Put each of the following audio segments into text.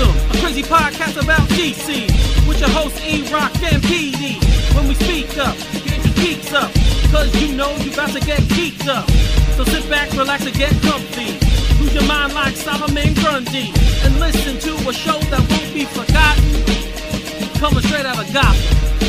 Gotham, a crazy podcast about DC. With your host E Rock and PD. When we speak up, get your geeks up. Cause you know you about to get geeked up. So sit back, relax, and get comfy. Lose your mind like Solomon Grundy. And listen to a show that won't be forgotten. Coming straight out of Gotham.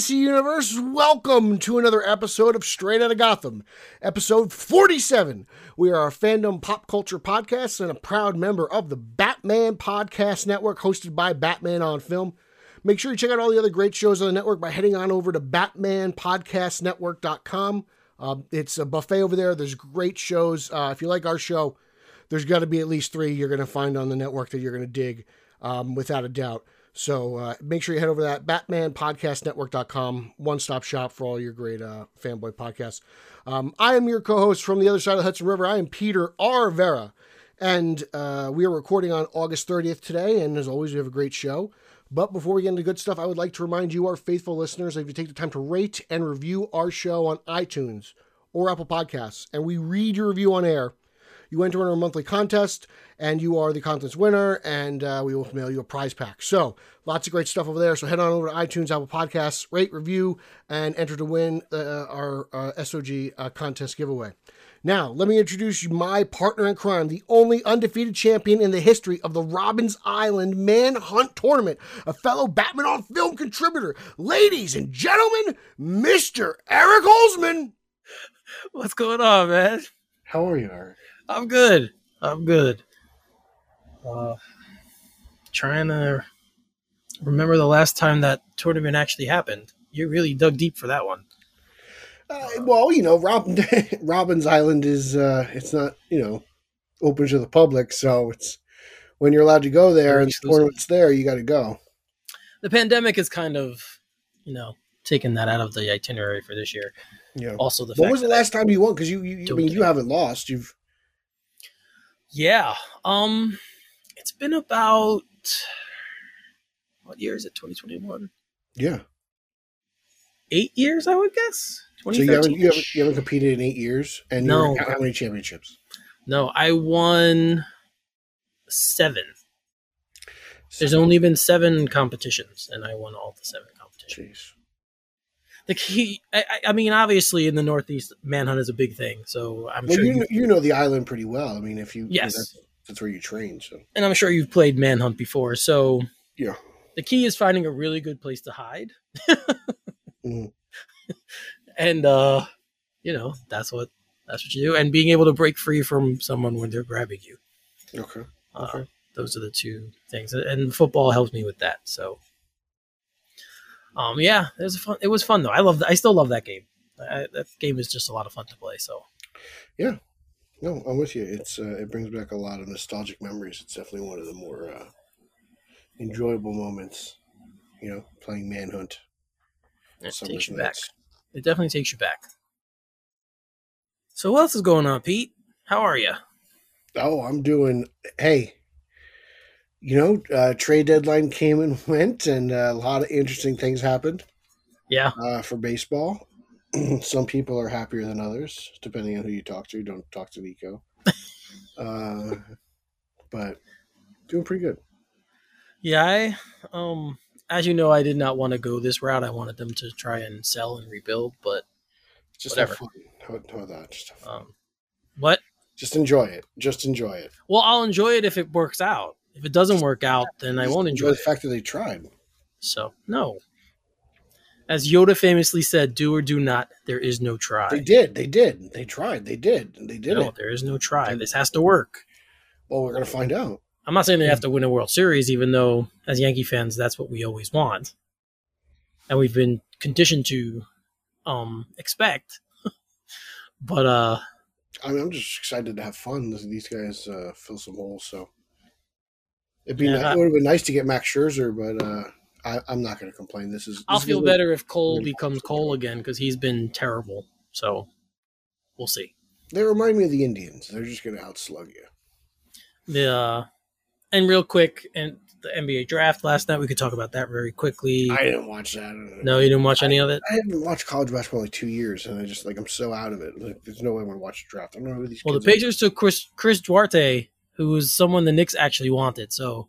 DC universe. Welcome to another episode of Straight Outta Gotham, episode 47. We are a fandom pop culture podcast and a proud member of the Batman Podcast Network, hosted by Batman on Film. Make sure you check out all the other great shows on the network by heading on over to BatmanPodcastNetwork.com. Uh, it's a buffet over there. There's great shows. Uh, if you like our show, there's got to be at least three you're going to find on the network that you're going to dig, um, without a doubt. So uh, make sure you head over to that BatmanPodcastNetwork.com, one stop shop for all your great uh, fanboy podcasts. Um, I am your co host from the other side of the Hudson River. I am Peter R. Vera, and uh, we are recording on August 30th today. And as always, we have a great show. But before we get into good stuff, I would like to remind you, our faithful listeners, if you take the time to rate and review our show on iTunes or Apple Podcasts, and we read your review on air, you enter in our monthly contest and you are the contest winner and uh, we will mail you a prize pack. So lots of great stuff over there. So head on over to itunes apple podcasts rate review and enter to win uh, our uh, sog uh, contest giveaway. Now let me introduce you my partner in crime the only undefeated champion in the history of the robins island manhunt tournament a fellow batman on film contributor. Ladies and gentlemen mr eric holzman. What's going on, man? how are you eric I'm good. I'm good. Uh, trying to remember the last time that tournament actually happened. You really dug deep for that one. Uh, well, you know, Rob, Robins Island is uh, it's not you know open to the public, so it's when you're allowed to go there and exclusive. tournament's there, you got to go. The pandemic is kind of, you know, taking that out of the itinerary for this year. Yeah. Also, the When was the last time you won? Because you, you I mean, you haven't lost. You've Yeah. Um, it's been about what year is it? 2021. yeah. Eight years, I would guess. So you haven't, you haven't you haven't competed in eight years, and No. how many championships? No, I won seven. There's only been seven competitions, and I won all the seven competitions. Jeez. The key, I, I- mean, obviously in the Northeast, manhunt is a big thing. So I'm Well, sure, you you, know, the island pretty well. I mean, if you yes, that's, that's where you train. So and I'm sure you've played manhunt before. So yeah. the key is finding a really good place to hide, Mhm. and uh, you know that's what that's what you do, and being able to break free from someone when they're grabbing you. Okay. Uh, Okay. those are the two things, and football helps me with that. So, um, yeah, it was fun. It was fun though. I love. I still love that game. I, that game is just a lot of fun to play. So, yeah, No, I'm with you. It's uh, it brings back a lot of nostalgic memories. It's definitely one of the more uh, enjoyable moments. You know, playing Manhunt. it Summer's takes you back. It definitely takes you back. So, what else is going on, Pete? How are you? Oh, I'm doing. Hey, you know, uh, trade deadline came and went, and a lot of interesting things happened Yeah, uh, for baseball. Some people are happier than others, depending on who you talk to. Don't talk to Nico. uh, but doing pretty good. yeah. I um, as you know, I did not want to go this route. I wanted them to try and sell and rebuild, but Just Whatever. How, how that? Just, um, what? Just enjoy it. Just enjoy it. Well, I'll enjoy it if it works out. If it doesn't work out, then I won't enjoy the it. fact that they tried. So no. As Yoda famously said, "Do or do not. There is no try. They did. They did. They tried. They did. They did no, it. there is no try. This has to work." Well, we're gonna find out. I'm not saying they have to win a World Series, even though as Yankee fans, that's what we always want, and we've been conditioned to um, expect. but uh, I mean, I'm just excited to have fun. These guys uh, fill some holes. So it'd be Yeah, ni- I- it would have been nice to get Max Scherzer, but uh, I, I'm not going to complain. This is. This I'll is feel better if Cole really becomes. Cole again because he's been terrible. So we'll see. They remind me of the Indians. They're just going to outslug you. The uh, and real quick, and the NBA draft last night. We could talk about that very quickly. I didn't watch that. no, you didn't watch any of it. I haven't watched college basketball in like two years, and I just like I'm so out of it. Like, there's no way I want to watch the draft. I don't know who these. Well, the. Pacers took Chris Chris Duarte, who was someone the Knicks actually wanted. So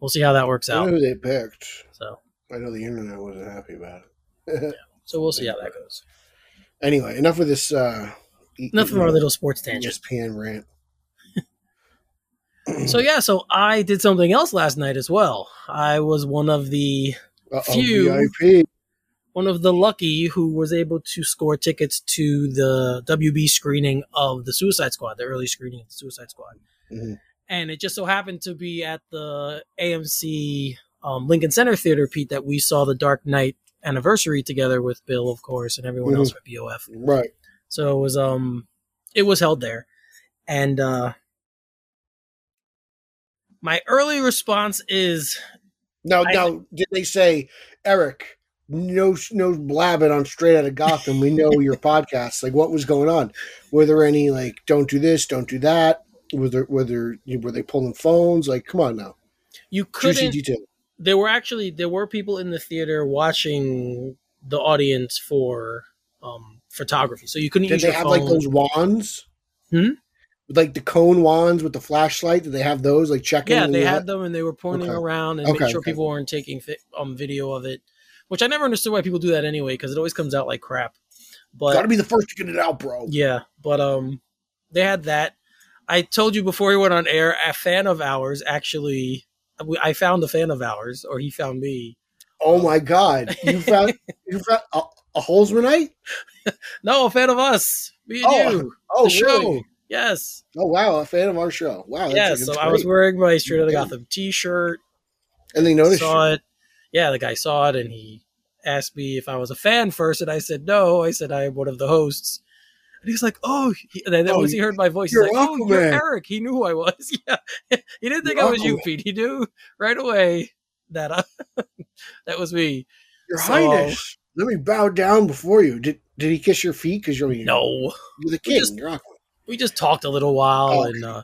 we'll see how that works out. I know who they picked. So I know the internet wasn't happy about it. so we'll see how that goes. anyway, enough of this. uh Enough of our little sports tangent. ESPN rant. So yeah, so I did something else last night as well. I was one of the Uh-oh, Phew. VIP. one of the lucky who was able to score tickets to the WB screening of the Suicide Squad, the early screening of the Suicide Squad. Mhm. And it just so happened to be at the AMC um, Lincoln Center Theater, Pete, that we saw the Dark Knight anniversary together with Bill, of course, and everyone Mhm. else at BOF. Right. So it was um it was held there. And uh my early response is Now, I- now, did they say, Eric, no, no blabbing on Straight Out of Gotham? We know your podcast. Like, what was going on? Were there any like, don't do this, don't do that? Was there, were there, were they pulling phones? Like, come on now, you couldn't there were actually there were people in the theater watching the audience for um photography. So you couldn't Did they have phone. like those wands? Hmm? Like the cone wands with the flashlight? Did they have those? Like checking? yeah, they the- had them and they were pointing Okay. around and Okay, making sure okay. people weren't taking um video of it, which I never understood why people do that anyway because it always comes out like crap. But Got to be the first to get it out, bro. Yeah, but um, they had that. I told you before we went on air. A fan of ours actually, I found a fan of ours, or he found me. Oh my god, you found you found a, a Holzmanite? No, a fan of us, me and Oh, you. Oh, show. really? Yes, Oh wow, a fan of our show. Wow. That's yeah. like, So it's I was wearing my Straight Outta Gotham T-shirt. and they noticed. you. Saw it. Yeah, the guy saw it, and he asked me if I was a fan first, and I said no. I said I am one of the hosts. And he's like, "Oh!" He, and then Oh, once he heard my voice, he's like, "Oh, you're Eric." He knew who I was. Yeah, he didn't think You're I was you, Aquaman. Pete. He knew right away that uh, that was me. Your So- Highness, let me bow down before you. Did did he kiss your feet? Because you're No, you're the We king. just- you're we just talked a little while, Oh, and uh,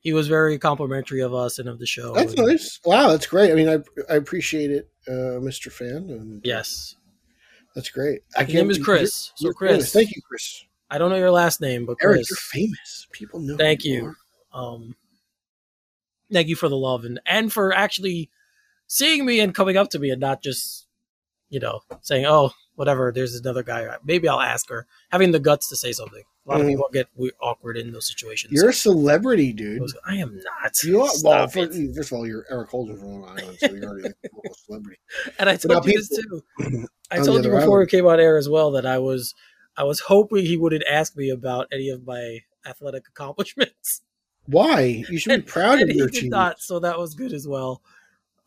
he was very complimentary of us and of the show. That's and- nice. Wow, that's great. I mean, I I appreciate it, uh, Mr. Fan. And Yes, that's great. I his name is you're- Chris. So you're Chris, famous. Thank you, Chris. I don't know your last name, but Eric, Chris, you're famous. People know. Thank who you. um thank you for the love and and for actually seeing me and coming up to me and not just you know saying oh whatever there's another guy maybe i'll ask her having the guts to say something a lot of Mhm. people get we- awkward in those situations You're a celebrity, dude. i am not You are. Well, first, first of all, you're Eric Holden from Long Island, so you're already a celebrity. and i But told you this too i told you before we came on air as well that i was i was hoping he wouldn't ask me about any of my athletic accomplishments Why? You should be proud of your he did team. not, so that was good as well.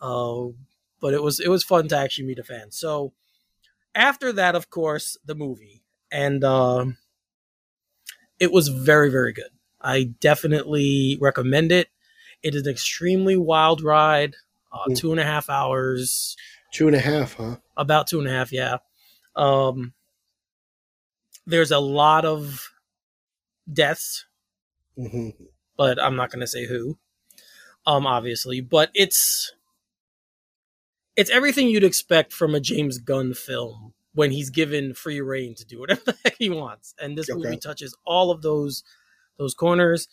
Um, but it was it was fun to actually meet a fan. So after that, of course, the movie, and um, it was very very good. I definitely recommend it. It is an extremely wild ride, uh, Mm. two and a half hours, Two and a half, huh? about two and a half, yeah. Um, there's a lot of deaths hmm but I'm not going to say who. Um, obviously, but it's it's everything you'd expect from a James Gunn film when he's given free reign to do whatever the heck he wants, and this Okay. movie touches all of those those corners.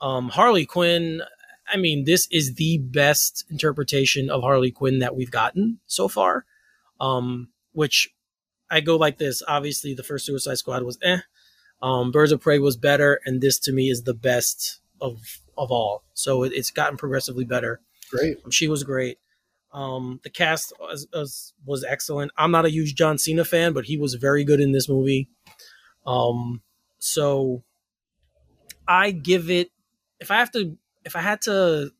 Um, Harley Quinn. I mean, this is the best interpretation of Harley Quinn that we've gotten so far. Um, which I go like this. Obviously, the first Suicide Squad was eh. Um, Birds of Prey was better, and this to me is the best of of all. So it, it's gotten progressively better. Great. She was great. Um, the cast was, was was excellent. I'm not a huge John Cena fan, but he was very good in this movie. Um, so I give it. If I have to, if I had to,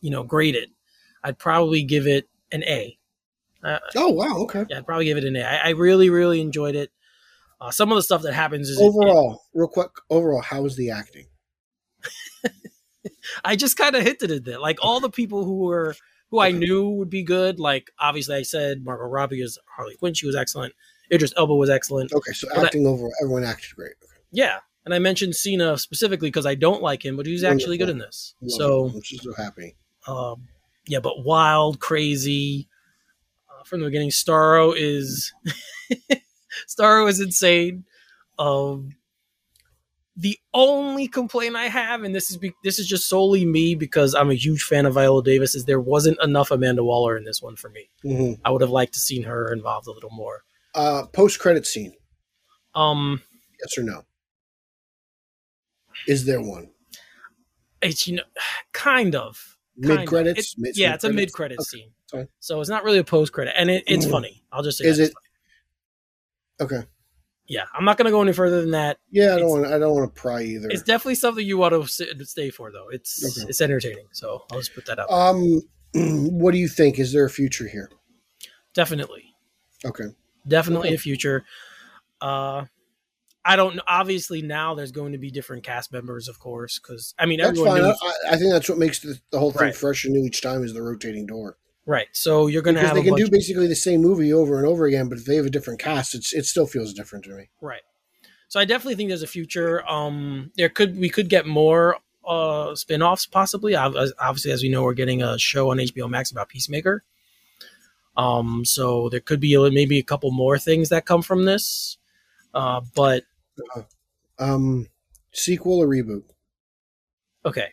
you know, grade it, I'd probably give it an A. Uh, Oh wow. Okay. yeah, I'd probably give it an A. I, I really, really enjoyed it. Uh, some of the stuff that happens is Overall, real quick. Overall, how was the acting? I just kind of hinted at that. Like all the people who were who I knew would be good. Like obviously, I said Margot Robbie is Harley Quinn. She was excellent. Idris Elba was excellent. Okay, so But I- acting overall, everyone acted great. Okay. Yeah, and I mentioned Cena specifically because I don't like him, but he's actually good in this. So I'm just so happy. Um, yeah, but wild, crazy. From the beginning, Starro is Starro is insane. Um, the only complaint I have, and this is be- this is just solely me because I'm a huge fan of Viola Davis, is there wasn't enough Amanda Waller in this one for me. Mhm. I would have liked to seen her involved a little more. Uh, Post credit scene. Um, Yes or no? Is there one? it's you know, kind of. kind of. Mid credits? Yeah, it's a mid credit Okay, scene. Fine. So it's not really a post credit, and it, it's Mhm. funny. I'll just say Is it- Okay. Yeah, I'm not going to go any further than that. Yeah, I It's- don't want. I don't want to pry either. It's definitely something you want to stay for, though. It's Okay. it's entertaining, so I'll just put that out. Um, what do you think? Is there a future here? definitely, Okay. definitely Okay. a future. Uh, I don't know. Obviously, now there's going to be different cast members, of course, because I mean, That's everyone fine. I, I think that's what makes the, the whole thing Right. fresh and new each time is the rotating door. Right? So you're going to Because have they can do basically the same movie over and over again, but if they have a different cast, it's it still feels different to me. Right. So I definitely think there's a future. Um, there could we could get more uh spin-offs possibly. Obviously, as we know, we're getting a show on HBO Max about Peacemaker. Um, so there could be maybe a couple more things that come from this. Uh, but Um, sequel or reboot? okay.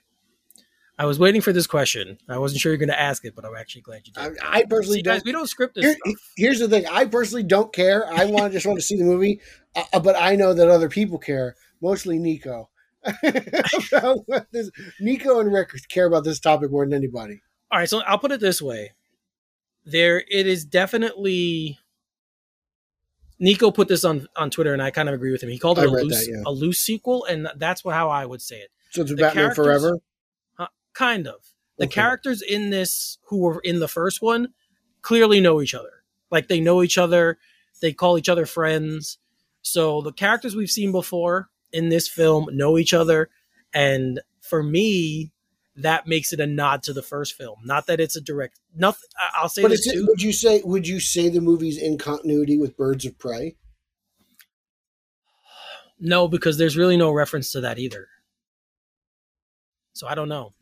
I was waiting for this question. I wasn't sure you're going to ask it, but I'm actually glad you did. I personally See, guys, don't. we don't script this Here, here's the thing. I personally don't care. I want just want to see the movie, uh, but I know that other people care. Mostly Nico. this, Nico and Rick care about this topic more than anybody. All right, so I'll put it this way: there, it is definitely. Nico put this on on Twitter, and I kind of agree with him. He called it I a loose, that, yeah. a loose sequel, and that's how I would say it. So it's The Batman Forever. Kind of. The Okay. characters in this who were in the first one clearly know each other. Like they know each other, they call each other friends. So the characters we've seen before in this film know each other, and for me, that makes it a nod to the first film. Not that it's a direct. Nothing. I'll say But this it's, too. would you say would you say the movie's in continuity with Birds of Prey? No, because there's really no reference to that either. So I don't know.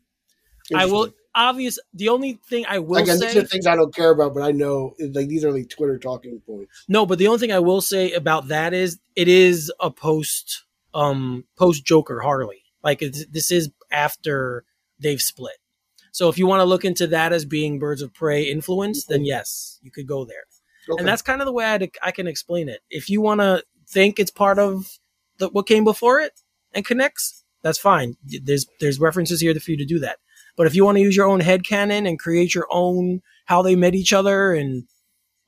I will obvious. The only thing I will Again, say, these are things I don't care about, but I know like these are like Twitter talking points. no, but the only thing I will say about that is it is a post, um, post Joker Harley. Like it's, this is after they've split. So if you want to look into that as being Birds of Prey influence, then yes, you could go there. Okay. And that's kind of the way I'd, I can explain it. If you want to think it's part of the, what came before it and connects, that's fine. There's there's references here for you to do that. But if you want to use your own head canon and create your own how they met each other and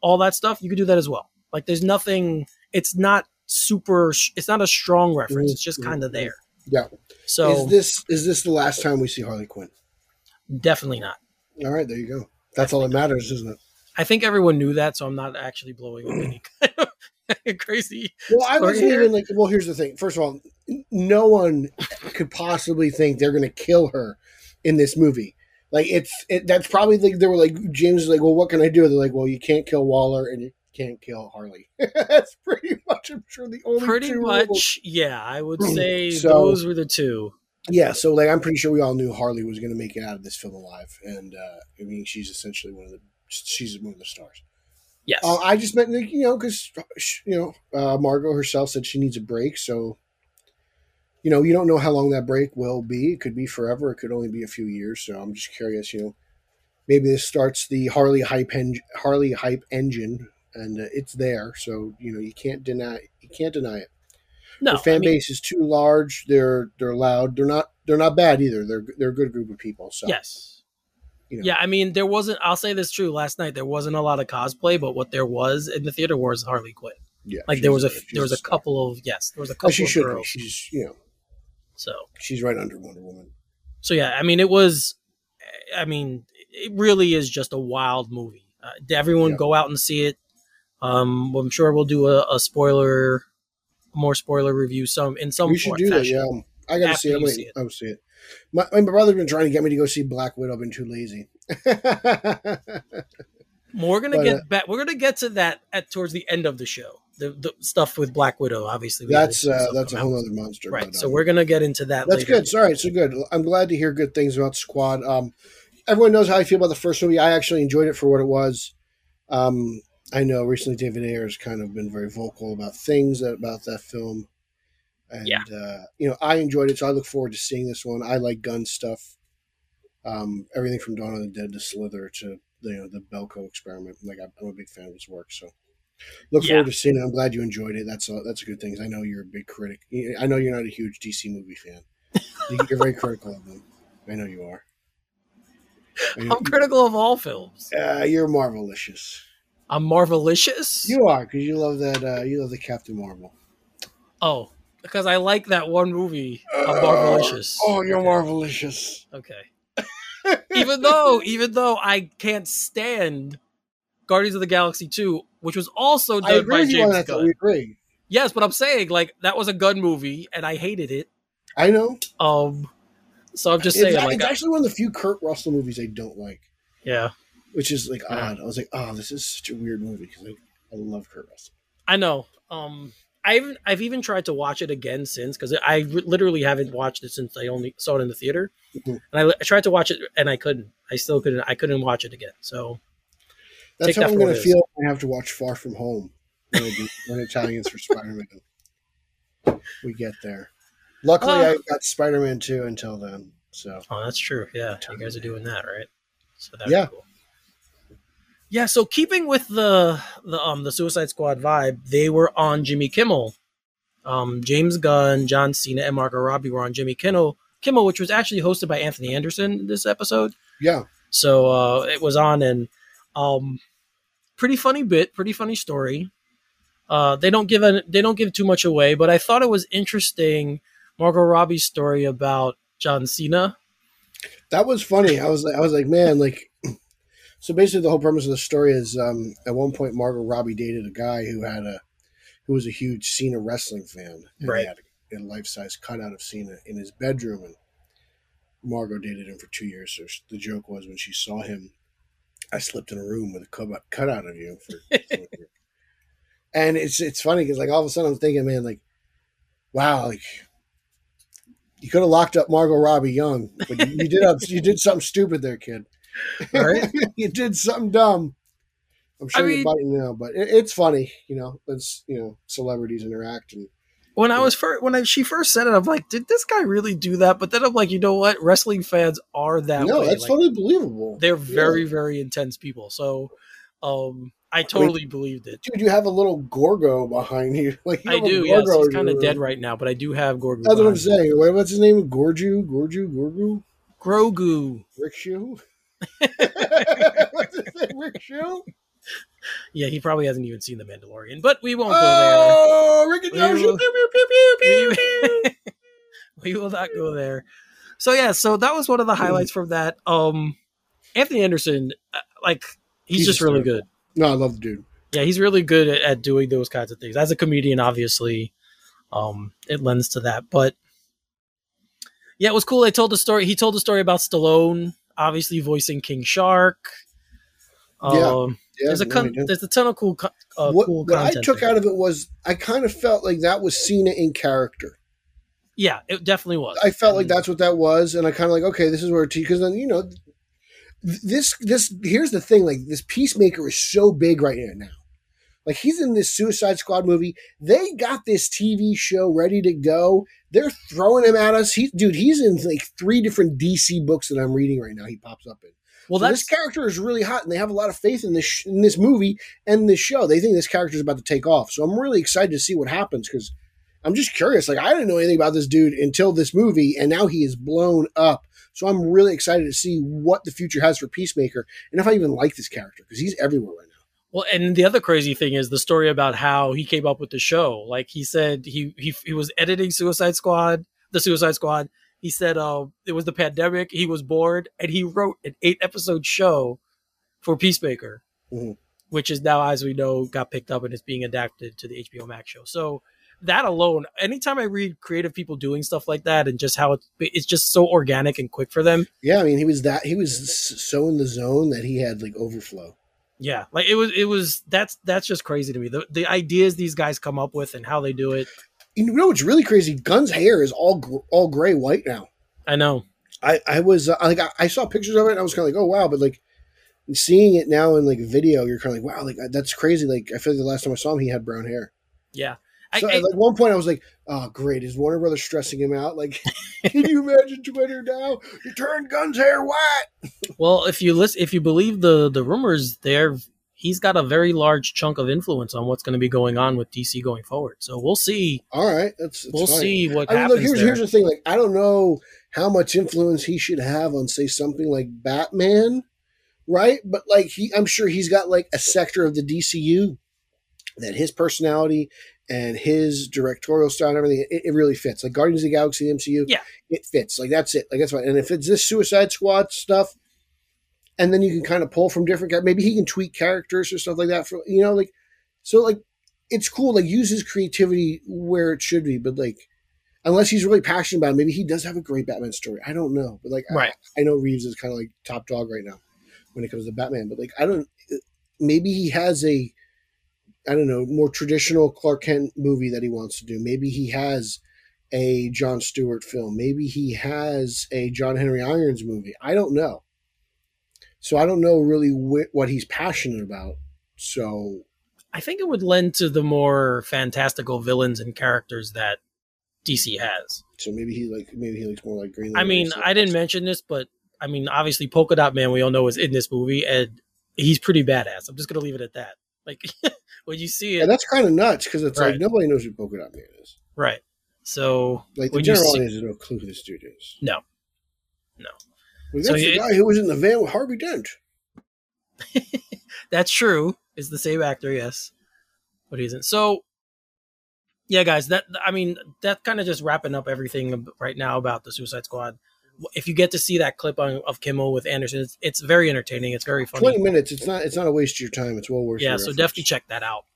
all that stuff, you could do that as well. Like there's nothing. It's not super. It's not a strong reference. It's just kind of mm-hmm. there. yeah. So is this is this the last time we see Harley Quinn? definitely not. All right, there you go. That's all that matters, isn't it? I think everyone knew that, so I'm not actually blowing up any kind of crazy. Well, I wasn't here? even like. Well, here's the thing. First of all, no one could possibly think they're going to kill her in this movie. Like it's it, that's probably like they were like James was like, well, what can I do? They're like, well, you can't kill Waller and you can't kill Harley. that's pretty much, I'm sure, the only Pretty much, yeah. I would say So- those were the two. Yeah, so like I'm pretty sure we all knew Harley was going to make it out of this film alive, and uh, I mean she's essentially one of the she's one of the stars. Yes. Uh, I just meant like, you know because you know uh, Margot herself said she needs a break, so you know you don't know how long that break will be. It could be forever. It could only be a few years. So I'm just curious. You know, maybe this starts the Harley hype en- Harley hype engine, and uh, it's there. So you know you can't deny you can't deny it. no, the fan I mean, base is too large. They're they're loud. They're not they're not bad either. They're they're a good group of people. So yes. you know. Yeah, I mean, there wasn't. I'll say this true. Last night there wasn't a lot of cosplay, but what there was in the theater was Harley Quinn. yeah, Like there was a she's there was a star. couple of yes, there was a couple she of should be. girls. She's you know So she's right under Wonder Woman. so yeah, I mean, it was. I mean, it really is just a wild movie. Uh, everyone Yeah. go out and see it. Um, I'm sure we'll do a, a spoiler, more spoiler review some in some we should do that. Yeah, I got to After see it. I'm you waiting. see it. I'll see it. My, my brother's been trying to get me to go see Black Widow. I've been too lazy. We're gonna But, get uh, back. We're gonna get to that at towards the end of the show. The, the stuff with Black Widow, obviously. that's uh, that's a whole other monster. right. but, So um, we're gonna get into that. That's later. good. Sorry, so good. I'm glad to hear good things about Squad. Um, everyone knows how I feel about the first movie. I actually enjoyed it for what it was. Um, I know recently David Ayer has kind of been very vocal about things about that film. And, Yeah. uh, you know, I enjoyed it, so I look forward to seeing this one. I like Gunn stuff. Um, everything from Dawn of the Dead to Slither to you know the Belko experiment. Like I'm a big fan of his work, so look Yeah. forward to seeing it. I'm glad you enjoyed it. That's a, that's a good thing. I know you're a big critic. I know you're not a huge DC movie fan. You're very critical of them. I know you are. I'm critical of all films. uh, you're Marvelicious. I'm Marvelicious. You are because you love that. Uh, you love the Captain Marvel. oh, because I like that one movie. I'm Marvelicious. Oh, you're Okay. Marvelicious. Okay. even though, even though I can't stand Guardians of the Galaxy 2, which was also I done agree by with you on James that. Gunn. We agree. Yes, but I'm saying like that was a Gunn movie and I hated it. I know. Um, so I'm just It's, saying, like, it's actually one of the few Kurt Russell movies I don't like, yeah, which is like Yeah. odd. I was like, oh, this is such a weird movie because I, I love Kurt Russell. I know. Um, I've I've even tried to watch it again since because I re- literally haven't watched it since I only saw it in the theater, Mhm. and I, I tried to watch it and I couldn't. I still couldn't. I couldn't watch it again. So That's Take how that I'm going to feel when I have to watch Far From Home when, I do, when Italians for Spider Man. We get there. Luckily, Ah. I got Spider Man 2 until then. So, Oh, that's true. Yeah, you guys are doing that, right? So that's Yeah. cool. Yeah. So keeping with the the um the Suicide Squad vibe, they were on Jimmy Kimmel. Um, James Gunn, John Cena, and Margot Robbie were on Jimmy Kimmel, Kimmel, which was actually hosted by Anthony Anderson this episode. yeah. So uh, it was on and um, pretty funny bit, pretty funny story. Uh, they don't give a, they don't give too much away, but I thought it was interesting. Margot Robbie's story about John Cena. That was funny. I was like, I was like, man, like. So basically, the whole premise of the story is, um, at one point, Margot Robbie dated a guy who had a, who was a huge Cena wrestling fan, and Right. he had a, life size cutout of Cena in his bedroom, and Margot dated him for two years. So the joke was when she saw him, I slept in a room with a cutout cutout of you. For, and it's it's funny because like all of a sudden I'm thinking, man, like, wow, like. You could have locked up Margot Robbie young, but you, you did up, you did something stupid there, kid. Right. you did something dumb. I'm sure I you're biting now, but it, it's funny, you know. It's you know, celebrities interact, and When I was first, when I, she first said it, I'm like, did this guy really do that? But then I'm like, you know what? Wrestling fans are that no, way. that's Like, totally believable. they're Yeah. very, very intense people. So, um, I totally believed it. dude. You have a little Gorgo behind you, like you I do. Yes, Gorgo he's kind of dead right now, but I do have Gorgo. That's what I'm saying. What- What's his name? Gorju, Gorju, Gorgu, Grogu. Rick Shoe. What's his name? Rick Shoe. Yeah, he probably hasn't even seen The Mandalorian, but we won't go Oh, Rick and We will- Pew, pew, pew, pew, pew, pew. there. we will not go there. So yeah, so that was one of the highlights from that. Um, Anthony Anderson, uh, like he's, He's just really good. No, I love the dude. Yeah, he's really good at, at doing those kinds of things. As a comedian, obviously, um, it lends to that. But yeah, it was cool. They told the story. He told the story about Stallone, obviously voicing King Shark. Um, Yeah, there's a con- there's a ton of cool co- uh, what, cool what I took there. out of it was I kind of felt like that was Cena in character. yeah, it definitely was. I felt like Mm. that's what that was, and I kind of like okay, this is where because then you know this this here's the thing like this Peacemaker is so big right now. Like he's in this Suicide Squad movie. They got this TV show ready to go. They're throwing him at us. He, dude, he's in like three different DC books that I'm reading right now. He pops up in. Well, So this character is really hot, and they have a lot of faith in this sh- in this movie and this show. They think this character is about to take off. So I'm really excited to see what happens because I'm just curious. Like I didn't know anything about this dude until this movie, and now he is blown up. So I'm really excited to see what the future has for Peacemaker, and if I even like this character because he's everywhere right now. Well, and the other crazy thing is the story about how he came up with the show. Like he said, he he he was editing Suicide Squad, the Suicide Squad. He said, uh, it was the pandemic. He was bored, and he wrote an eight episode show for Peacemaker, Mhm. which is now, as we know, got picked up and is being adapted to the HBO Max show. So that alone, anytime I read creative people doing stuff like that, and just how it's it's just so organic and quick for them. Yeah, I mean he was that he was so in the zone that he had like overflow. Yeah, like it was it was that's that's just crazy to me. The the ideas these guys come up with and how they do it. You know what's really crazy? Gunn's hair is all gr- all gray white now. I know. I I was uh, like I, I saw pictures of it and I was kind of like oh wow, but like seeing it now in like video, you're kind of like wow, like that's crazy. Like I feel like the last time I saw him, he had brown hair. Yeah. So I, at like one point, I was like, "Oh, great! Is Warner Brothers stressing him out? Like, can you imagine Twitter now? You turned Gunn's hair white." well, if you listen, if you believe the the rumors, there he's got a very large chunk of influence on what's going to be going on with DC going forward. So we'll see. All right, that's, that's we'll fine. see what I mean, happens look, here's there. here's the thing. Like, I don't know how much influence he should have on, say, something like Batman, right? But like, he, I'm sure he's got like a sector of the DCU that his personality and his directorial style and everything, it, it really fits. Like Guardians of the Galaxy, the MCU, Yeah. it fits. Like that's it. Like that's fine. And if it's this Suicide Squad stuff, and then you can kind of pull from different, char- maybe he can tweak characters or stuff like that. For you know, like so, like it's cool. Like use his creativity where it should be, but like unless he's really passionate about it, maybe he does have a great Batman story. I don't know, but like Right. I, I know Reeves is kind of like top dog right now when it comes to Batman, but like I don't. Maybe he has a I don't know more traditional Clark Kent movie that he wants to do. Maybe he has a John Stewart film. Maybe he has a John Henry Irons movie. I don't know. So I don't know really wh- what he's passionate about. So I think it would lend to the more fantastical villains and characters that DC has. so maybe he like maybe he looks more like Green. Lantern I mean. I didn't mention this, but I mean, obviously, Polka Dot Man, we all know is in this movie, and he's pretty badass. I'm just gonna leave it at that. Like when you see it, And that's kind of nuts because it's Right. like nobody knows who Polka Dot Man is. right? So Like the general audience has no clue who this dude is. No. No. Well, So that's the you- guy who was in the van with Harvey Dent. that's true. Is the same actor, yes, but he isn't. So, yeah, guys, that I mean, that kind of just wrapping up everything right now about the Suicide Squad. If you get to see that clip on, of Kimmel with Anderson, it's, it's very entertaining. It's very funny. Twenty minutes. It's not. It's not a waste of your time. It's well worth. yeah, so definitely check that out.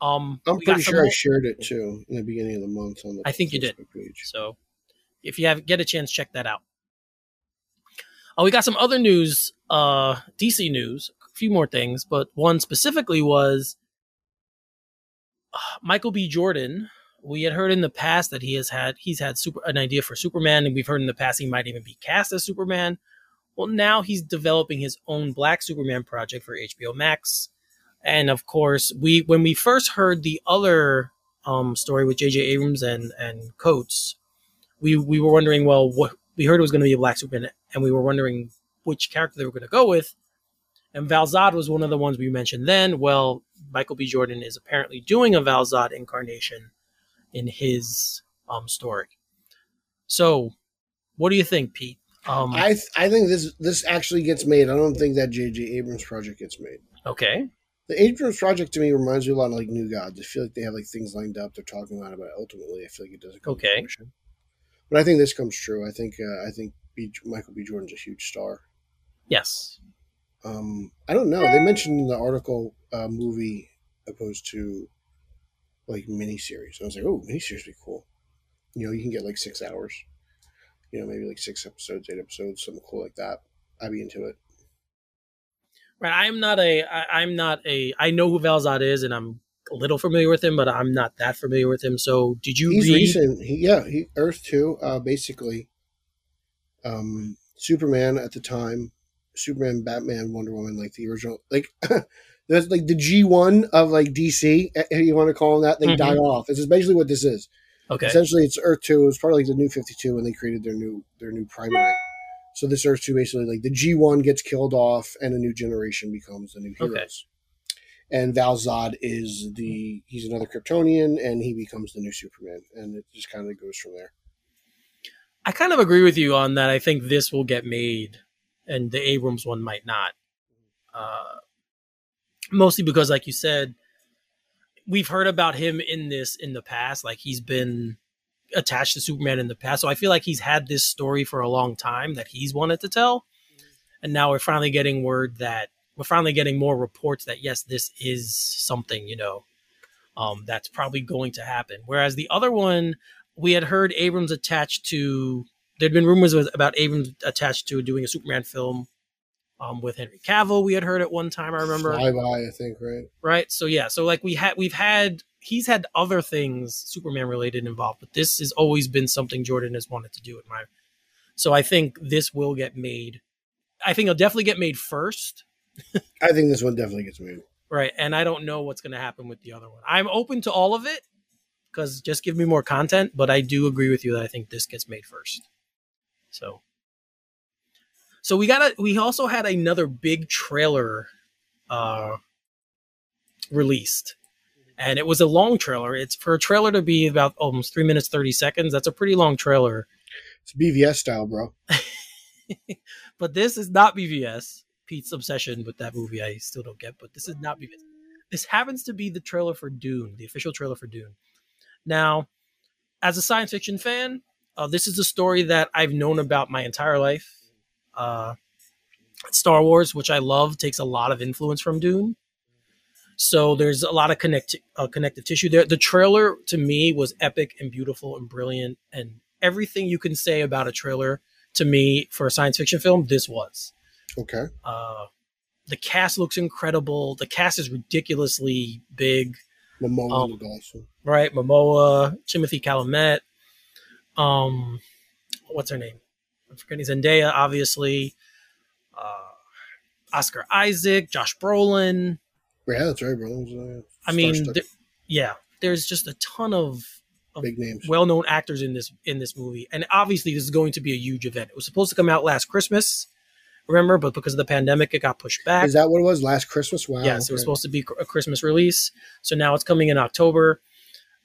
Um, I'm pretty sure I shared it too in the beginning of the month on the. I think you did. Page. So if you have get a chance, check that out. Oh, we got some other news, uh, DC news, a few more things, but one specifically was uh, Michael B. Jordan. We had heard in the past that he has had he's had super an idea for Superman, and we've heard in the past he might even be cast as Superman. Well, now he's developing his own Black Superman project for HBO Max, and of course, we when we first heard the other um, story with J.J. Abrams and and Coates, we we were wondering, well, what we heard it was going to be a Black Superman, and we were wondering which character they were going to go with. And Val-Zod was one of the ones we mentioned then. Well, Michael B. Jordan is apparently doing a Val-Zod incarnation in his um, story. So, what do you think, Pete? Um, I th- I think this this actually gets made. I don't think that J.J. Abrams project gets made. okay, The Abrams project to me reminds me a lot of like New Gods. I feel like they have like things lined up they're talking about, it, but ultimately I feel like it doesn't come to Okay. But I think this comes true. I think uh, I think B- Michael B. Jordan's a huge star. yes, Um, I don't know. They mentioned in the article uh, movie opposed to like miniseries. I was like, oh, miniseries would be cool. You know, you can get like six hours. You know, maybe like six episodes, eight episodes, something cool like that. I'd be into it. right. I'm not a. I, I'm not a. I know who Val-Zod is, and I'm a little familiar with him, but I'm not that familiar with him. So, did you He's read? recent. He, yeah, he Earth two. Uh, basically, um, Superman at the time, Superman, Batman, Wonder Woman, like the original, like that's like the G one of like DC. If you want to call them that, they Mhm. die off. This is basically what this is. Okay, Essentially, it's Earth Two. It was part of like the New Fifty Two when they created their new their new primary. So this Earth Two basically like the G one gets killed off, and a new generation becomes the new Okay. And Val-Zod is the he's another Kryptonian, and he becomes the new Superman, and it just kind of goes from there. I kind of agree with you on that. I think this will get made, and the Abrams one might not. Uh, mostly because, like you said, we've heard about him in this in the past. Like he's been attached to Superman in the past, so I feel like he's had this story for a long time that he's wanted to tell, and now we're finally getting word that we're finally getting more reports that yes, this is something you know um, that's probably going to happen. Whereas the other one, we had heard Abrams attached to. There'd been rumors about Abrams attached to doing a Superman film um, with Henry Cavill. We had heard at one time. I remember, Flyby, I think, right? right? So yeah, so like we had, we've had, he's had other things Superman related involved, but this has always been something Jordan has wanted to do. In my So I think this will get made. I think it'll definitely get made first, I think this one definitely gets made. right? And I don't know what's going to happen with the other one. I'm open to all of it because just give me more content. But I do agree with you that I think this gets made first. So, so we got a. We also had another big trailer uh, released, and it was a long trailer. It's for a trailer to be about almost three minutes thirty seconds. That's a pretty long trailer. It's BVS style, bro. but this is not BVS. Pete's obsession with that movie, I still don't get. But this is not BVS. This happens to be the trailer for Dune, the official trailer for Dune. Now, as a science fiction fan, uh, this is a story that I've known about my entire life. Uh, Star Wars, which I love, takes a lot of influence from Dune. So there's a lot of connect uh, connective tissue there. The trailer to me was epic and beautiful and brilliant, and everything you can say about a trailer to me for a science fiction film, this was. Okay. Uh, the cast looks incredible. The cast is ridiculously big, Momoa Um, looked awesome. right? Momoa, Timothée Chalamet, um, what's her name? I'm forgetting Zendaya, obviously. Uh, Oscar Isaac, Josh Brolin. Yeah, that's right, bro. It was, uh, I mean, there- yeah, there's just a ton of of big names. well-known actors in this in this movie, and obviously this is going to be a huge event. It was supposed to come out last Christmas, remember, but because of the pandemic, it got pushed back. Is that what it was? Last Christmas? Wow. yes, it was supposed to be a Christmas release, so now it's coming in October.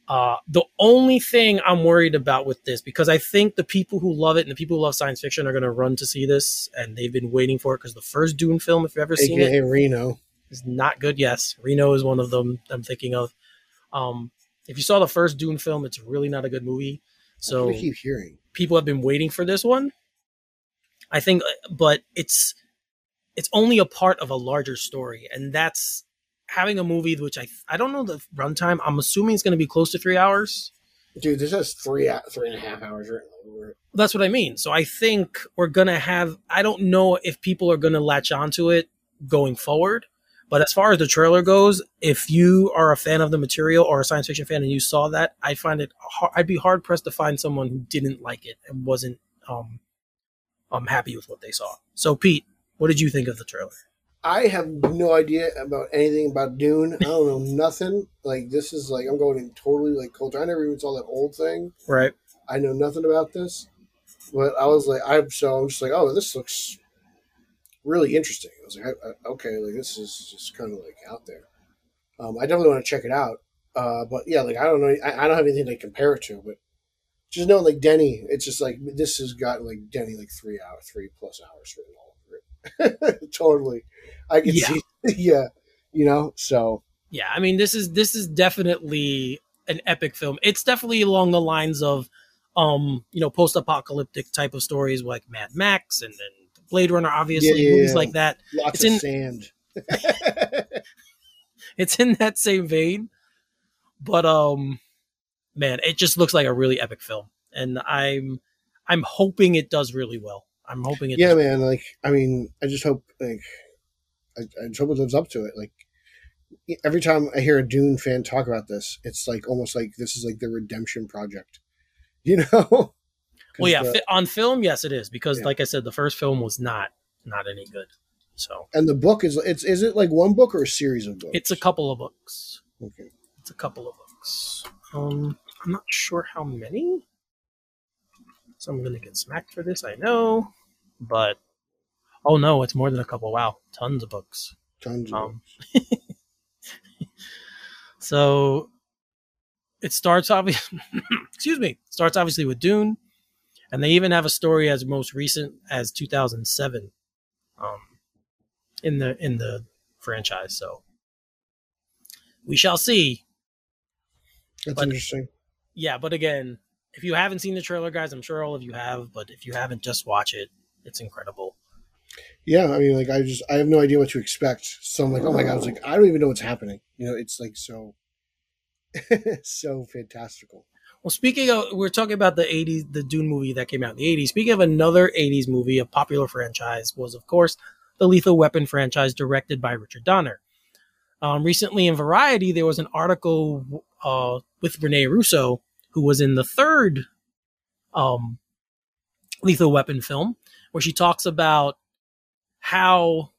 Uh, the only thing I'm worried about with this, because I think the people who love it and the people who love science fiction are going to run to see this, and they've been waiting for it because the first Dune film, if you've ever seen it, AKA Reno. is not good. Yes, Reno is one of them I'm thinking of. Um, if you saw the first Dune film, it's really not a good movie. So So I keep hearing. people have been waiting for this one. I think, but it's it's only a part of a larger story, and that's having a movie which I I don't know the runtime. I'm assuming it's going to be close to three hours. Dude, this has three three and a half hours written over it. That's what I mean. So I think we're gonna have. I don't know if people are gonna latch onto it going forward. But as far as the trailer goes, if you are a fan of the material or a science fiction fan and you saw that, I find it. har- I'd be hard pressed to find someone who didn't like it and wasn't um, um happy with what they saw. So Pete, what did you think of the trailer? I have no idea about anything about Dune. I don't know nothing. Like this is like I'm going in totally like culture. I never even saw that old thing. Right. I know nothing about this, but I was like, I'm so I'm just like, oh, this looks really interesting. I was like, I, I, okay, like this is just kind of like out there. Um, I definitely want to check it out. Uh, but yeah, like I don't know, I, I don't have anything to compare it to, but just knowing like Denny, it's just like this has got like Denny like three hour, three plus hours written all over it. totally, I can Yeah. see, yeah, you know. So Yeah, I mean this is this is definitely an epic film. It's definitely along the lines of um, you know, post-apocalyptic type of stories like Mad Max and then Blade Runner, obviously, Yeah, yeah, movies like that. lots It's of in- sand. It's in that same vein. But um man, it just looks like a really epic film. And I'm I'm hoping it does really well. I'm hoping it yeah, man. Like, I mean, I just hope like I, I just hope it lives up to it. Like every time I hear a Dune fan talk about this, it's like almost like this is like the redemption project. You know? Well, yeah, the- on film, yes, it is because, Yeah. like I said, the first film was not not any good. So and the book is it's is it like one book or a series of books? it's a couple of books. okay. It's a couple of books. Um, I'm not sure how many. So I'm gonna get smacked for this, I know, but oh no, it's more than a couple. Wow, tons of books. Tons of Um, books. So it starts obviously. excuse me. Starts obviously with Dune, and they even have a story as most recent as 2007, um, in the in the franchise. So we shall see. That's but- interesting. Yeah, but again, if you haven't seen the trailer, guys, I'm sure all of you have. But if you haven't, just watch it. It's incredible. Yeah, I mean, like I just I have no idea what to expect. So I'm like, oh my god, I was like, I don't even know what's happening. You know, it's like so, so fantastical. Well, speaking of, we're talking about the 80s, the Dune movie that came out in the 80s. Speaking of another 80s movie, a popular franchise was, of course, the Lethal Weapon franchise directed by Richard Donner. Um, recently in Variety, there was an article uh, with Rene Russo, who was in the third um, Lethal Weapon film, where she talks about how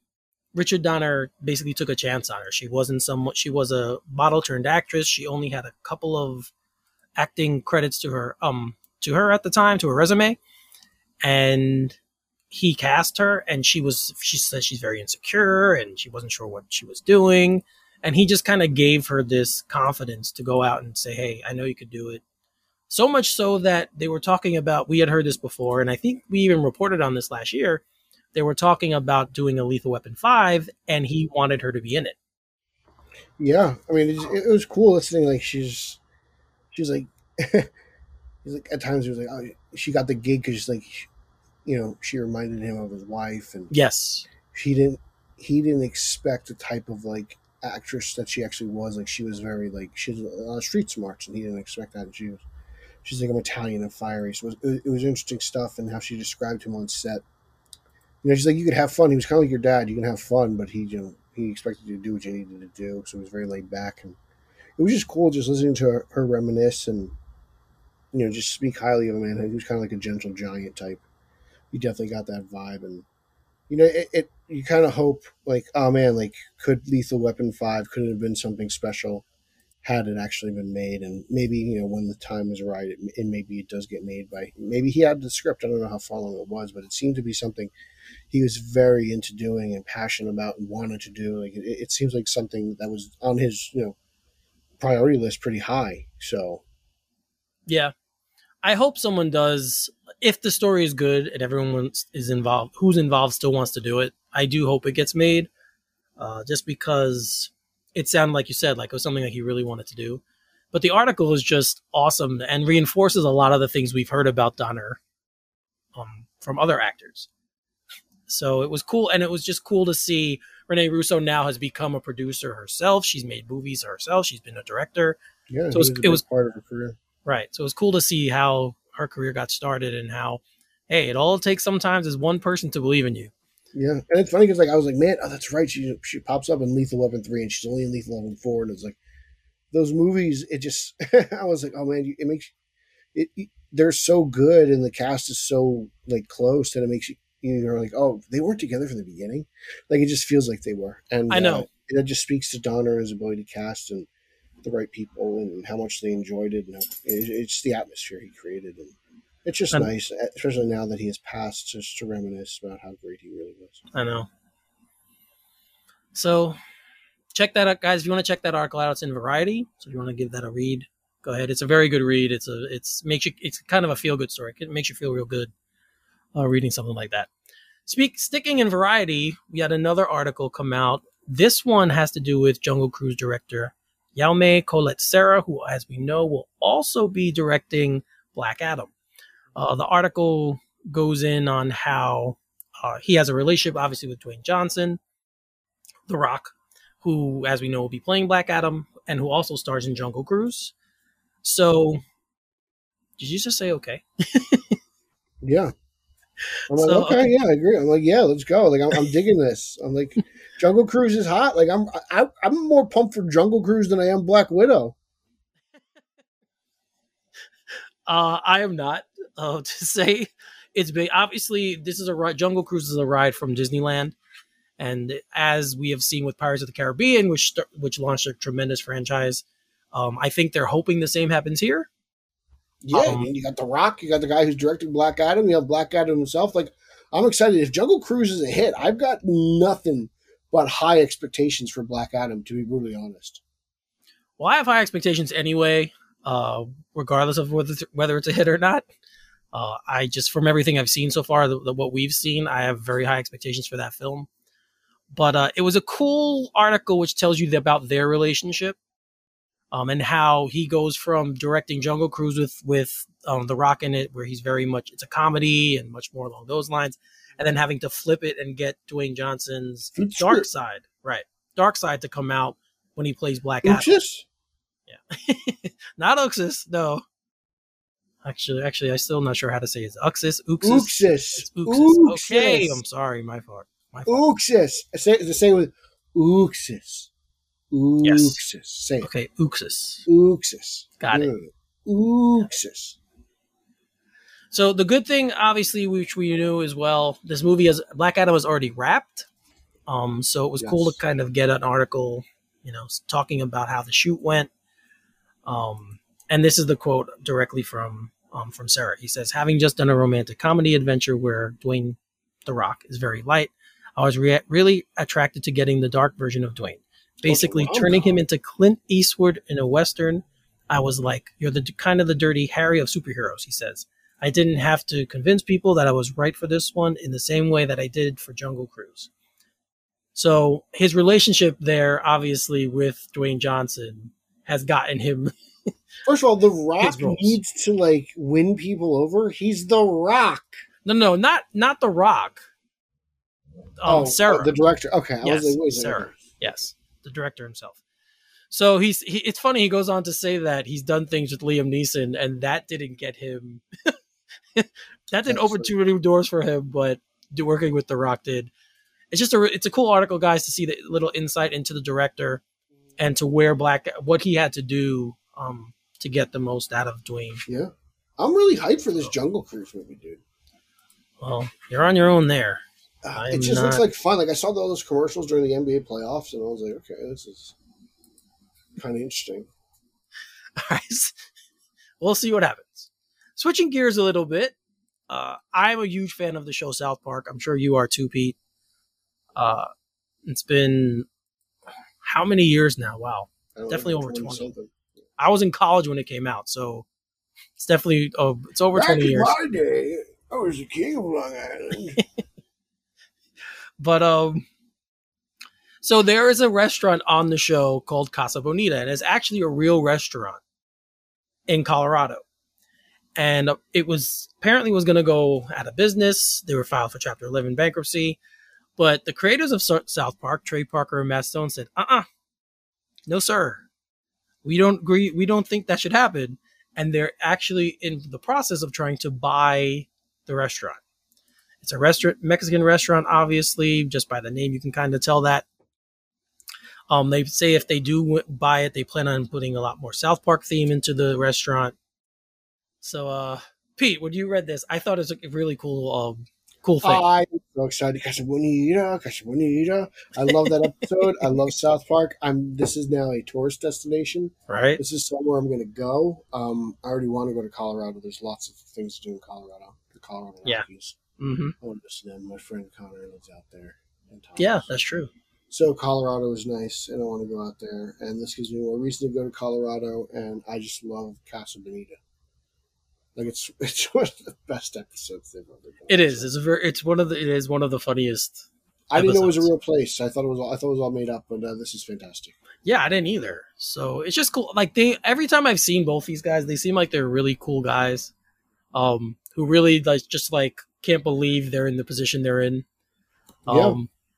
Richard Donner basically took a chance on her. She wasn't some she was a model turned actress. She only had a couple of acting credits to her um to her at the time to her resume, and he cast her, and she was she said she's very insecure and she wasn't sure what she was doing, and he just kind of gave her this confidence to go out and say, "Hey, I know you could do it." So much so that they were talking about we had heard this before, and I think we even reported on this last year. They were talking about doing a Lethal Weapon five, and he wanted her to be in it. Yeah, I mean, it, it was cool listening. Like she's, she's like, he's like at times he was like, oh, she got the gig because like, you know, she reminded him of his wife, and Yes, he didn't, he didn't expect the type of like actress that she actually was. Like she was very like she's a uh, lot of street smarts, and he didn't expect that. And she was, she's like I'm Italian and fiery. So it was, it was interesting stuff, and how she described him on set. You know, she's like you could have fun. He was kind of like your dad. You can have fun, but he, you know, he expected you to do what you needed to do. So it was very laid back, and it was just cool just listening to her, her reminisce and you know just speak highly of a Man, he was kind of like a gentle giant type. He definitely got that vibe, and you know, it, it you kind of hope like, oh man, like could Lethal Weapon Five could it have been something special had it actually been made, and maybe you know when the time is right, it, and maybe it does get made by maybe he had the script. I don't know how far along it was, but it seemed to be something he was very into doing and passionate about and wanted to do. Like it, it seems like something that was on his you know priority list pretty high. So yeah. I hope someone does. If the story is good and everyone is involved, who's involved still wants to do it. I do hope it gets made, uh, just because it sounded like you said like it was something that he really wanted to do. But the article is just awesome and reinforces a lot of the things we've heard about Donner um, from other actors. So it was cool, and it was just cool to see Rene Russo now has become a producer herself. She's made movies herself. She's been a director. yeah, So it was- it was- part of her career. Right. So it was cool to see how her career got started and how, hey, it all it takes sometimes is one person to believe in you. Yeah, and it's funny because like I was like, man, oh, that's right. She she pops up in Lethal Weapon three, and she's only in Lethal Weapon four, and it's like those movies. It just I was like, oh man, it makes it. it- They're so good, and the cast is so like close that it makes you you're like, oh, they weren't together from the beginning. Like it just feels like they were, and I know. uh, that just speaks to Donner and his ability to cast and the right people and how much they enjoyed it, and how, it, it's the atmosphere he created, and it's just And- nice, especially now that he has passed, just to reminisce about how great he really was. I know. So check that out, guys. If you want to check that article out, it's in Variety. So if you want to give that a read, go ahead. It's a very good read. It's a it's makes you it's kind of a feel good story. It makes you feel real good uh, reading something like that. Speak sticking in Variety, we had another article come out. This one has to do with Jungle Cruise director Jaume Collet-Serra, who, as we know, will also be directing Black Adam. Uh, the article goes in on how uh, he has a relationship, obviously, with Dwayne Johnson, The Rock, who, as we know, will be playing Black Adam, and who also stars in Jungle Cruise. So, did you just say okay? Yeah. I'm like, So, okay, yeah, I agree. I'm like, yeah, let's go. Like, I'm, I'm digging this. I'm like, Jungle Cruise is hot. Like, I'm, I, I'm more pumped for Jungle Cruise than I am Black Widow. Uh, I am not. Uh, to say it's big. Obviously, this is a ride. Jungle Cruise is a ride from Disneyland, and as we have seen with Pirates of the Caribbean, which which launched a tremendous franchise, um, I think they're hoping the same happens here. Yeah, Um, I mean, you got The Rock, you got the guy who's directing Black Adam, you have Black Adam himself. Like, I'm excited. If Jungle Cruise is a hit, I've got nothing but high expectations for Black Adam, to be brutally honest. Well, I have high expectations anyway, uh, regardless of whether whether it's a hit or not. Uh, I just, from everything I've seen so far, the, the, what we've seen, I have very high expectations for that film. But uh, it was a cool article which tells you about their relationship um, and how he goes from directing Jungle Cruise with with um, The Rock in it, where he's very much it's a comedy and much more along those lines, and then having to flip it and get Dwayne Johnson's Dark. Side, right? Dark Side to come out when he plays Black Adam. Yeah, Not Uxas, no. Actually, actually, I still not sure how to say it. Uxas, Uxas, Uxas. Uxas. Okay. I'm sorry, my fault. My fault. Uxas. Say it's the same with Uxas. Yes. Uxas. Say it. Okay, Uxas. Uxas. Got it. Uxas. So the good thing, obviously, which we knew as well, this movie has Black Adam was already wrapped. Um, so it was cool to kind of get an article, you know, talking about how the shoot went. Um, and this is the quote directly from um, from Serra. He says, "Having just done a romantic comedy adventure where Dwayne the Rock is very light, I was re- really attracted to getting the dark version of Dwayne, basically rom-com. turning him into Clint Eastwood in a western. I was like, you're the kind of the dirty Harry of superheroes." He says. I didn't have to convince people that I was right for this one in the same way that I did for Jungle Cruise. So his relationship there, obviously, with Dwayne Johnson has gotten him. First of all, The Rock needs to like win people over. He's The Rock. No, no, not not The Rock. Um, Serra. the director. Okay, I Yes, was like, wait a second. Serra. Yes, the director himself. So he's he, it's funny. He goes on to say that he's done things with Liam Neeson, and that didn't get him. that didn't That's open too many doors for him, but working with The Rock did. It's just a it's a cool article, guys, to see the little insight into the director and to where Black what he had to do um, to get the most out of Dwayne. Yeah, I'm really hyped for this Jungle Cruise movie, dude. Well, you're on your own there. Uh, it just looks like fun. Like I saw all those commercials during the NBA playoffs, and I was like, okay, this is kind of interesting. guys. we'll see what happens. Switching gears a little bit, uh, I'm a huge fan of the show South Park. I'm sure you are too, Pete. Uh, it's been how many years now? Wow. Definitely know, over 20. something. I was in college when it came out, so it's definitely uh, it's over Back 20 in years. my day, I was the king of Long Island. But um, so there is a restaurant on the show called Casa Bonita, and it's actually a real restaurant in Colorado. And it was apparently was going to go out of business. They were filed for Chapter 11 bankruptcy, but the creators of South Park, Trey Parker and Matt Stone, said, "Uh-uh, no, sir, we don't agree. We don't think that should happen." And they're actually in the process of trying to buy the restaurant. It's a restaurant, Mexican restaurant, obviously. Just by the name, you can kind of tell that. Um, they say if they do buy it, they plan on putting a lot more South Park theme into the restaurant. So, uh, Pete, when you read this, I thought it was a really cool, um, cool thing. I'm so excited. Casa Bonita, Casa Bonita. I love that episode. I love South Park. I'm. This is now a tourist destination. right? This is somewhere I'm going to go. Um, I already want to go to Colorado. There's lots of things to do in Colorado. The Colorado Yeah. Rockies. hmm I want to visit them. My friend Connor lives out there. Yeah, that's true. So Colorado is nice, and I want to go out there. And this gives me more reason to go to Colorado. And I just love Casa Bonita. Like it's it's one of the best episodes they've ever done. It is. It's a very. It's one of the. It is one of the funniest. I didn't know it was a real place. I thought it was. All, I thought it was all made up, but uh, this is fantastic. Yeah, I didn't either. So it's just cool. Like they, every time I've seen both these guys, they seem like they're really cool guys, um, who really like just like can't believe they're in the position they're in. Um, Yeah.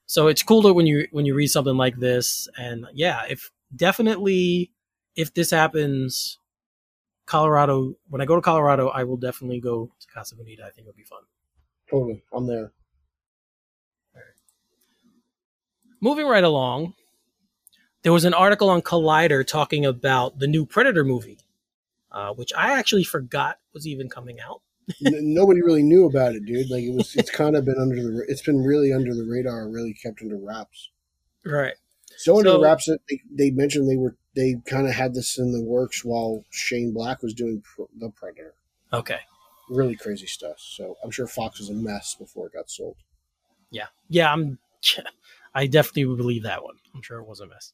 so it's cool to when you when you read something like this, and yeah, if definitely if this happens, Colorado. When I go to Colorado, I will definitely go to Casa Bonita. I think it'll be fun. Totally, I'm there. Moving right along, there was an article on Collider talking about the new Predator movie, uh, which I actually forgot was even coming out. Nobody really knew about it, dude. Like it was. It's kind of been under the. It's been really under the radar. Really kept under wraps. Right. So under So- wraps that they, they mentioned they were they kind of had this in the works while Shane Black was doing Pr- the Predator. Okay. Really crazy stuff. So I'm sure Fox was a mess before it got sold. Yeah. Yeah. I'm. I definitely believe that one. I'm sure it was a mess.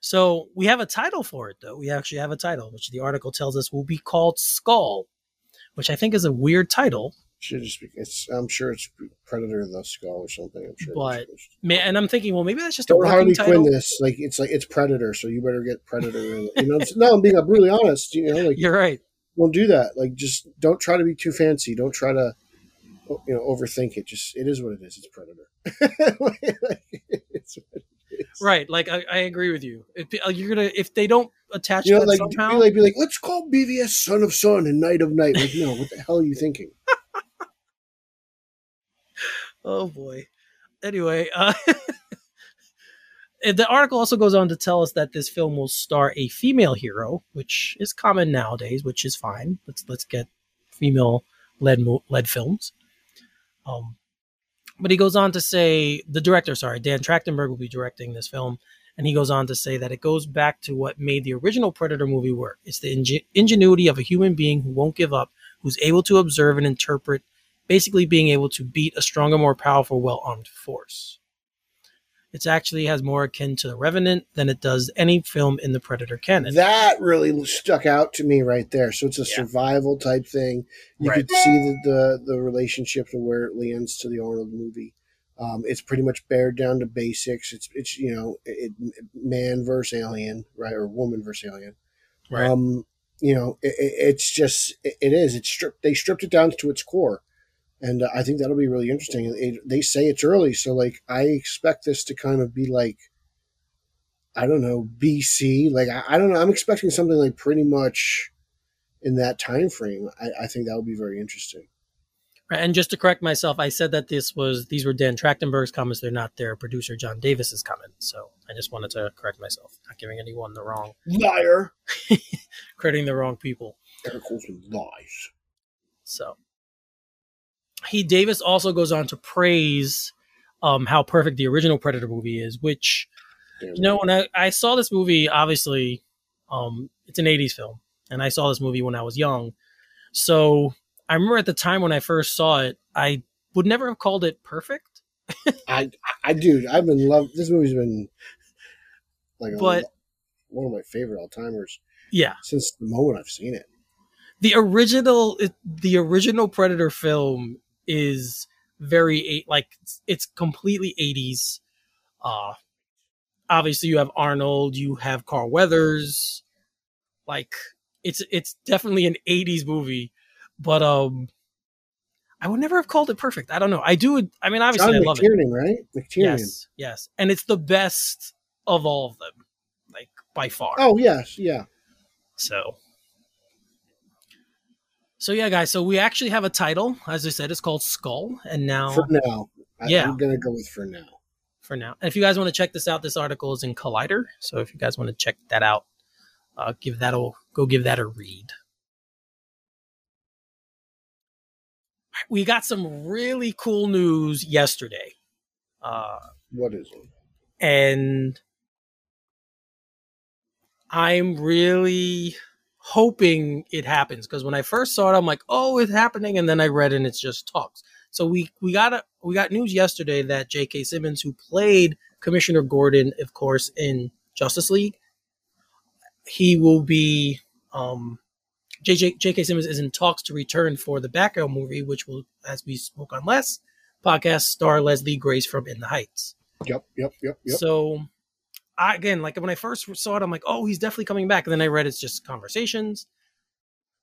So we have a title for it, though. We actually have a title, which the article tells us will be called Skull, which I think is a weird title. Should just be. It's. I'm sure it's Predator the Skull or something. I'm sure. But- Man, and I'm thinking, well, maybe that's just a Don't working Harley title. Quinn this. Like it's like it's Predator, so you better get Predator. In it. You know. No, I'm being I'm really honest. You know, like You're right. don't do that. Like just don't try to be too fancy. Don't try to you know overthink it. Just it is what it is. It's Predator. Like, it's what it is. Right. Like I, I agree with you. If, uh, you're gonna if they don't attach You know, like somehow. be like be like, let's call BVS Son of Sun and Night of Night. Like, no, what the hell are you thinking? Oh boy. Anyway, uh, the article also goes on to tell us that this film will star a female hero, which is common nowadays, which is fine. Let's let's get female led led films. Um, but he goes on to say the director, sorry, Dan Trachtenberg will be directing this film, and he goes on to say that it goes back to what made the original Predator movie work. It's the ingen- ingenuity of a human being who won't give up, who's able to observe and interpret, basically being able to beat a stronger, more powerful, well armed force. It actually has more akin to The Revenant than it does any film in the Predator canon. That really stuck out to me right there. So it's a Yeah. survival type thing. You Right. could see the, the the relationship to where it lands to the Arnold movie. Um, it's pretty much bared down to basics. It's it's you know it, man versus alien, right, or woman versus alien. Right. Um, you know, it, it- it's just it, it is. It's stripped. They stripped it down to its core, and uh, I think that'll be really interesting. It, they say it's early, so like I expect this to kind of be like I don't know BC. Like I, I don't know. I'm expecting something like pretty much in that time frame. I, I think that would be very interesting. And just to correct myself, I said that this was these were Dan Trachtenberg's comments. They're not their producer John Davis's comments. So I just wanted to correct myself, not giving anyone the wrong, Liar. crediting the wrong people. Eric lies. So he Davis also goes on to praise um, how perfect the original Predator movie is, which Damn you know when I, I saw this movie, obviously um, it's an '80s film, and I saw this movie when I was young. So I remember at the time when I first saw it, I would never have called it perfect. I, I, dude, I've been love. This movie's been like a, But- one of my favorite all timers Yeah, since the moment I've seen it. the original it, the original Predator film is very like it's, completely 80s. Uh obviously you have Arnold, you have Carl Weathers. Like it's it's definitely an 80s movie, but um I would never have called it perfect. I don't know. I do I mean obviously John I love it. Right? McTiernan. Yes, yes. And it's the best of all of them. Like by far. Oh yes, yeah. So, so yeah, guys. So we actually have a title, as I said, it's called Skull, and now For now, I, Yeah. I'm gonna go with for now. for now. And if you guys want to check this out, this article is in Collider. So if you guys want to check that out, uh, give that a go, give that a read. We got some really cool news yesterday, uh, What is it? and I'm really hoping it happens because when I first saw it, I'm like, "Oh, it's happening," and then I read and it's just talks. So we we got a we got news yesterday that J.K. Simmons, who played Commissioner Gordon, of course, in Justice League, he will be um, JJ, J.K. Simmons is in talks to return for the Batgirl movie, which will, as we spoke on last podcast, star Leslie Grace from In the Heights. Yep, yep, yep, yep. So, I, again, like when I first saw it, I'm like, oh, he's definitely coming back. And then I read it's just conversations.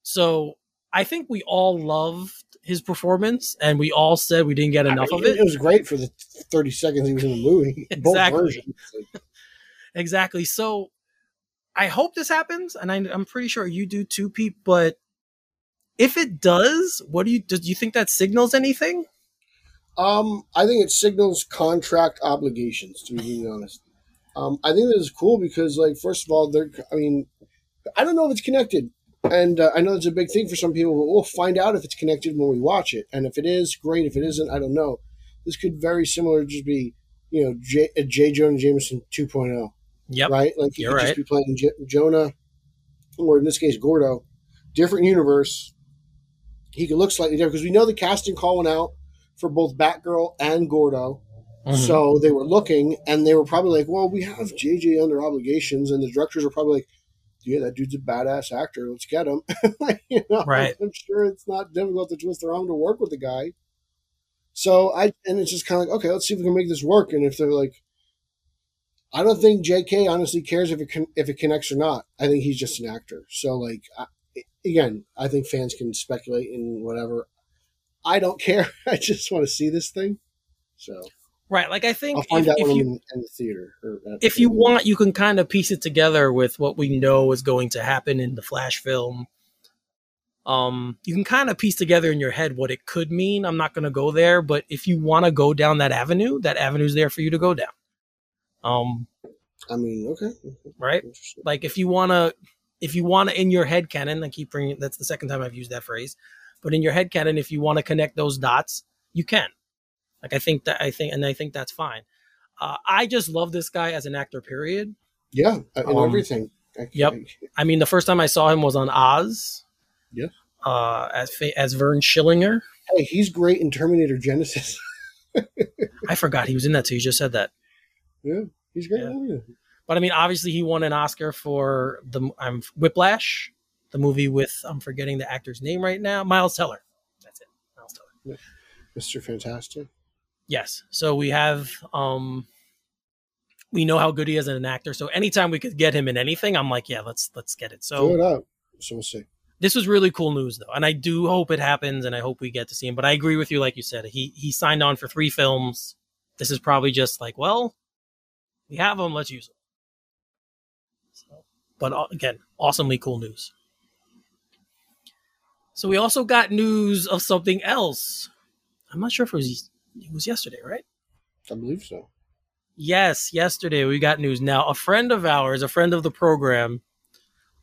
So I think we all loved his performance, and we all said we didn't get enough I mean, of it. It was great for the 30 seconds he was in the movie. Both Exactly. versions. Exactly. So I hope this happens, and I, I'm pretty sure you do too, Pete. But if it does, what do you do? You think that signals anything? Um, I think it signals contract obligations. To be really honest, um, I think this is cool because, like, first of all, they're. I mean, I don't know if it's connected, and uh, I know it's a big thing for some people. But we'll find out if it's connected when we watch it, and if it is, great. If it isn't, I don't know. This could very similar just be, you know, J, a J. Jonah Jameson 2.0, Yep. right? Like You're could right. just be playing J- Jonah, or in this case, Gordo, different universe. He could look slightly different because we know the casting call went out for both Batgirl and Gordo. Mhm. So they were looking, and they were probably like, "Well, we have JJ under obligations," and the directors are probably like, "Yeah, that dude's a badass actor. Let's get him." you know, Right. I'm sure it's not difficult to twist their arm to work with the guy. So I, and it's just kind of like, okay, let's see if we can make this work. And if they're like, I don't think J.K. honestly cares if it con- if it connects or not. I think he's just an actor. So like, I, again, I think fans can speculate and whatever. I don't care. I just want to see this thing. So right. Like I think I'll find if, out if you in, in the theater. If you want, you can kind of piece it together with what we know is going to happen in the Flash film. Um, you can kind of piece together in your head what it could mean. I'm not going to go there, but if you want to go down that avenue, that avenue's there for you to go down. Um, I mean, okay, right? Like if you want to, if you want to in your head canon, I keep bringing that's the second time I've used that phrase, but in your head canon, if you want to connect those dots, you can. Like I think that I think, and I think that's fine. Uh, I just love this guy as an actor. Period. Yeah, uh, and Um, everything. I- yep. I- I mean, the first time I saw him was on Oz. Yeah. Uh, as as Vern Schillinger. hey, he's great in Terminator Genisys. I forgot he was in that too. You just said that. yeah, he's great. Yeah. But I mean, obviously, he won an Oscar for the um, Whiplash, the movie with I'm forgetting the actor's name right now, Miles Teller. That's it, Miles Teller. Mr. Fantastic. Yes. So we have um, we know how good he is as an actor. So anytime we could get him in anything, I'm like, yeah, let's let's get it. So it up. So we'll see. this was really cool news though, and I do hope it happens, and I hope we get to see him. But I agree with you, like you said, he he signed on for three films. This is probably just like, well, we have him, let's use him. So, but again, awesomely cool news. So we also got news of something else. I'm not sure if it was it was yesterday, right? I believe so. Yes, yesterday we got news. Now, a friend of ours, a friend of the program,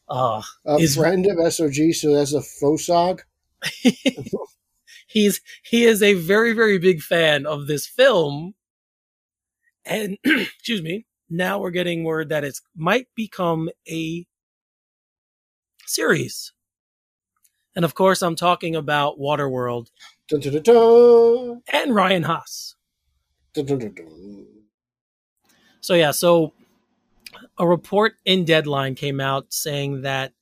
uh, A Is- friend of SOG, so that's a FOSOG. he's he is a very very big fan of this film and excuse me now we're getting word that it might become a series and of course i'm talking about waterworld Dun, dun, dun, and ryan haas. So yeah so a report in deadline came out saying that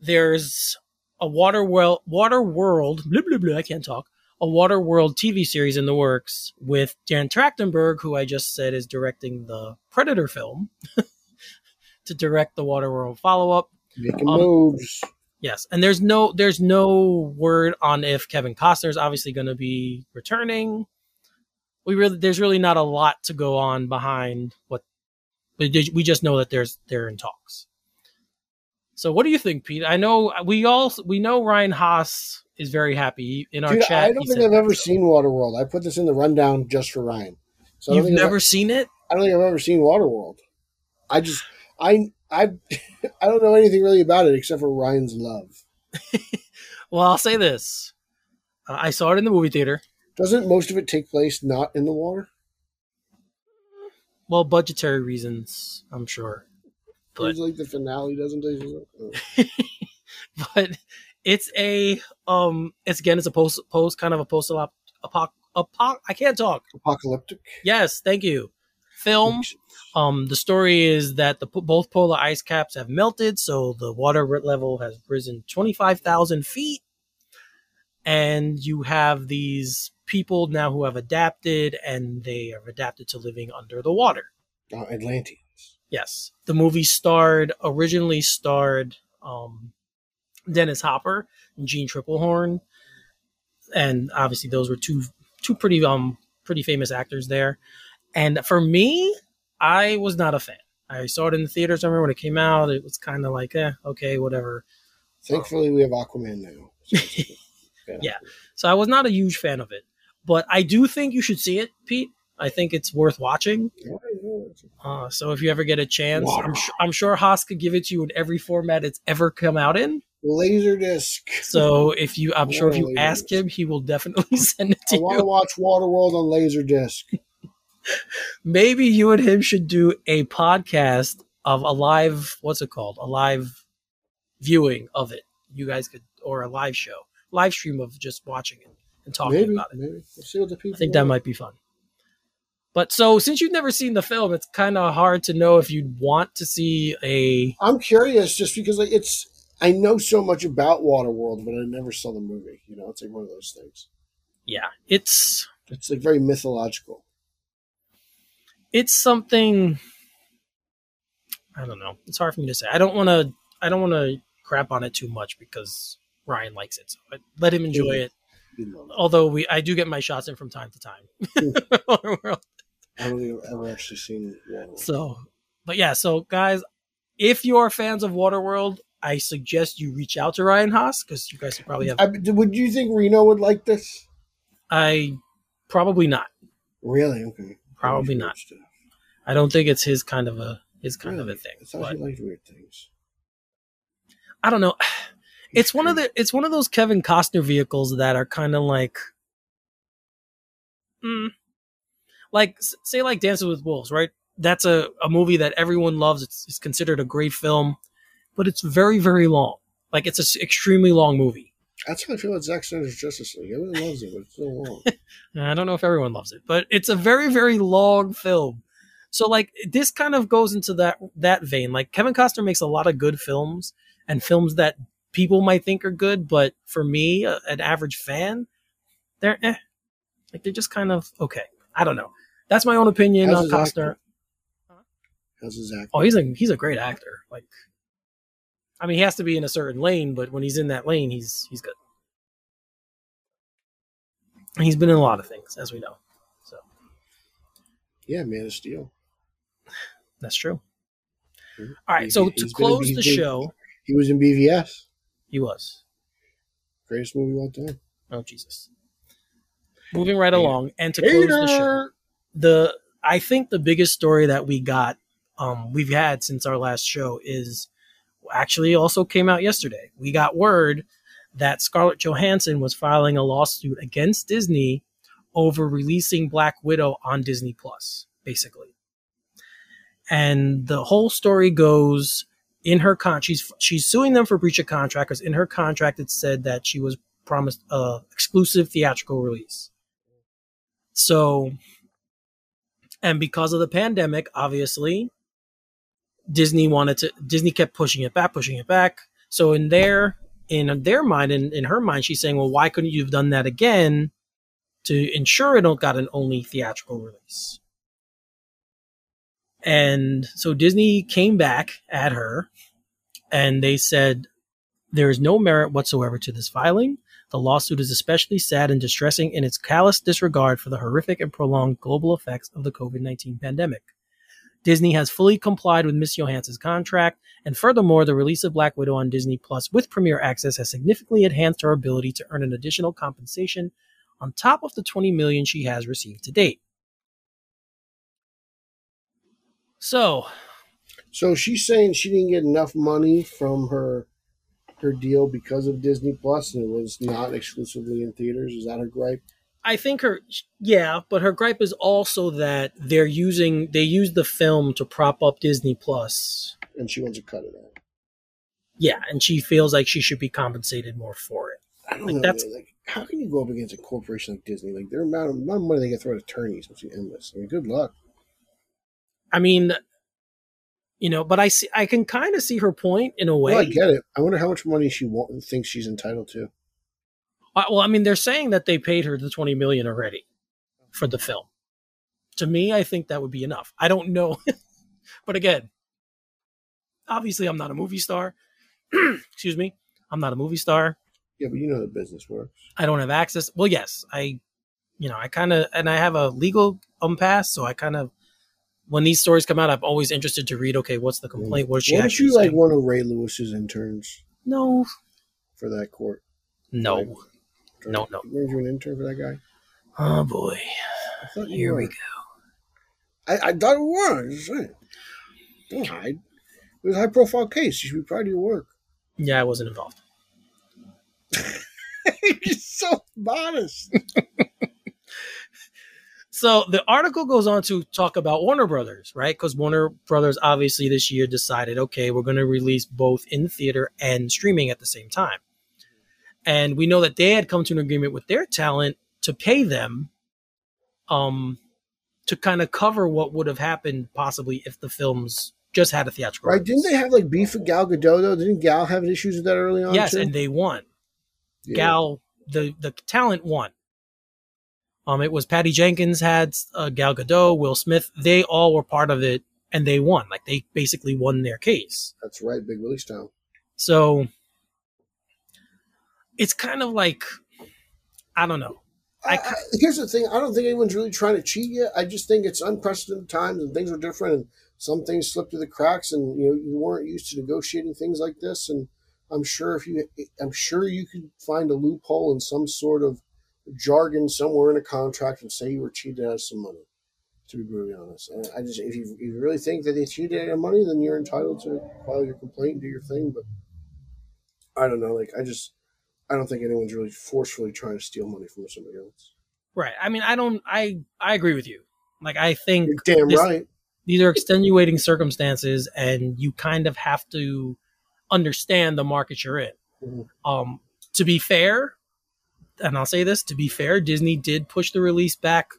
there's a water well water world blah, blah, blah, i can't talk a water world tv series in the works with dan trachtenberg who i just said is directing the predator film to direct the water world follow-up. Making Um, moves. Yes and there's no there's no word on if kevin Costner is obviously going to be returning we really there's really not a lot to go on behind what but we just know that there's they're in talks so what do you think pete i know we all we know ryan haas is very happy in our Dude, chat I don't think I've ever seen Waterworld. I put this in the rundown just for Ryan. So you've think I've- never seen it I don't think I've ever seen Waterworld. I just I I I don't know anything really about it except for Ryan's love. well i'll say this uh, i saw it in the movie theater Doesn't most of it take place not in the water? well budgetary reasons i'm sure But- It's like the finale doesn't take place. Oh. but it's a um it's again it's a post post kind of a post apoc apoc I can't talk. Apocalyptic. Yes, thank you. Film. Um, the story is that the both polar ice caps have melted, so the water level has risen twenty five thousand feet, and you have these people now who have adapted, and they have adapted to living under the water. Uh, Atlanteans. Yes, the movie starred originally starred um, Dennis Hopper and Jeanne Tripplehorn, and obviously those were two two pretty um pretty famous actors there. And for me, I was not a fan. I saw it in the theaters. I remember when it came out. It was kind of like, eh, okay, whatever. Thankfully, we have Aquaman now. So it's- Yeah. So I was not a huge fan of it, but I do think you should see it, Pete. I think it's worth watching. Uh, so if you ever get a chance, I'm, su- I'm sure Haas could give it to you in every format it's ever come out in. Laserdisc. So if you, I'm sure if you ask him, he will definitely send it to I to want to you. watch Waterworld on Laserdisc. Maybe you and him should do a podcast of a live, what's it called? A live viewing of it. You guys could, or a live show, live stream of just watching it and talking Maybe, about it. maybe. We'll see what the people. I think that might be fun. But so since you've never seen the film, it's kind of hard to know if you'd want to see a I'm curious, just because like it's. I know so much about Waterworld, but I never saw the movie. You know, it's like one of those things. yeah, it's It's like very mythological. It's something I don't know. It's hard for me to say. I don't want to I don't want to crap on it too much because Ryan likes it. So I let him enjoy it. You Although we I do get my shots in from time to time. I don't think I've ever actually seen Waterworld. so but yeah, so guys, if you're fans of Waterworld, I suggest you reach out to Ryan Haas because you guys probably have I, would you think Reno would like this? I probably not. Really? Okay. Probably not. stuff. I don't think it's his kind of a his kind of a thing. I thought But he liked weird things. I don't know. it's one of the it's one of those Kevin Costner vehicles that are kind of like, mm, like say like Dances with Wolves, right? That's a, a movie that everyone loves. It's, it's considered a great film, but it's very very long. Like it's an extremely long movie. That's how I feel about Zack Snyder's Justice League. Everyone loves it, but it's so long. I don't know if everyone loves it, but it's a very very long film. So like this kind of goes into that that vein. Like Kevin Costner makes a lot of good films and films that people might think are good, but for me, a- an average fan, they're eh. like they're just kind of okay. I don't know. That's my own opinion How's on Costner. How's his act? Oh, he's a he's a great actor. Like, I mean, he has to be in a certain lane, but when he's in that lane, he's he's good. And he's been in a lot of things, as we know. So Yeah, Man of Steel. that's true. Mhm. All right, He- so to close the show, He was in BVS. he was. Greatest movie of all time. Oh Jesus. Moving right along, and to close the show, the I think the biggest story that we got, um, we've had since our last show is actually also came out yesterday. We got word that Scarlett Johansson was filing a lawsuit against Disney over releasing Black Widow on Disney Plus, basically. And the whole story goes in her con she's she's suing them for breach of contract because in her contract it said that she was promised a exclusive theatrical release. So and because of the pandemic, obviously, Disney wanted to Disney kept pushing it back, pushing it back. So in their in their mind, in, in her mind, she's saying, Well, why couldn't you have done that again to ensure it got an only theatrical release? And so Disney came back at her and they said there is no merit whatsoever to this filing. The lawsuit is especially sad and distressing in its callous disregard for the horrific and prolonged global effects of the COVID 19 pandemic. Disney has fully complied with Miss Johansson's contract, and furthermore, the release of Black Widow on Disney Plus with Premier Access has significantly enhanced her ability to earn an additional compensation on top of the 20 million she has received to date. So, So she's saying she didn't get enough money from her her deal because of Disney Plus, and it was not exclusively in theaters. Is that her gripe? I think her yeah, but her gripe is also that they're using they use the film to prop up Disney And she wants to cut it out. Yeah, and she feels like she should be compensated more for it. I don't Like, know. that's- man. Like, how can you go up against a corporation like Disney? Like, their amount of, amount of money they get throw at attorneys must be endless. I mean, good luck. I mean, you know, but I see I can kind of see her point in a way. Well, I get it. I wonder how much money she wa- thinks she's entitled to. Well, I mean, they're saying that they paid her the 20 million already for the film. To me, I think that would be enough. I don't know. but again, obviously I'm not a movie star. Excuse me. I'm not a movie star. Yeah, but you know the business works. I don't have access. Well, yes, I, you know, I kind of, and I have a legal um pass, so I kind of, when these stories come out, I'm always interested to read. Okay, what's the complaint? What is she actually you like saying? one of Ray Lewis's interns No, for that court? no. No, no. Weren't you an intern for that guy? Oh boy, I thought you here were. we go. I, I thought you were. I'm just saying. Don't hide. It was a high profile case. You should be proud of your work. Yeah, I wasn't involved. You're so modest. So the article goes on to talk about Warner Brothers, right? Because Warner Brothers obviously this year decided, okay, we're going to release both in theater and streaming at the same time. And we know that they had come to an agreement with their talent to pay them um to kind of cover what would have happened possibly if the films just had a theatrical Right? Didn't they have like beef with Gal Gadot though? Didn't Gal have issues with that early on? Yes, too? and they won. Yeah. Gal, the the talent won. Um, it was Patty Jenkins had uh, Gal Gadot, Will Smith. They all were part of it, and they won. Like they basically won their case. That's right, Big Willie style. So it's kind of like I don't know. I I, here's the thing: I don't think anyone's really trying to cheat yet. I just think it's unprecedented times and things are different, and some things slip through the cracks, and you know you weren't used to negotiating things like this. And I'm sure if you, I'm sure you could find a loophole in some sort of jargon somewhere in a contract and say you were cheated out of some money. To be brutally honest, And I just if you, if you really think that they cheated out of money, then you're entitled to file your complaint and do your thing. But I don't know. Like I just I don't think anyone's really forcefully trying to steal money from somebody else. Right. I mean, I don't. I I agree with you. Like, I think You're damn this- right. these are extenuating circumstances, and you kind of have to understand the market you're in. Mhm. Um, to be fair, and I'll say this: to be fair, Disney did push the release back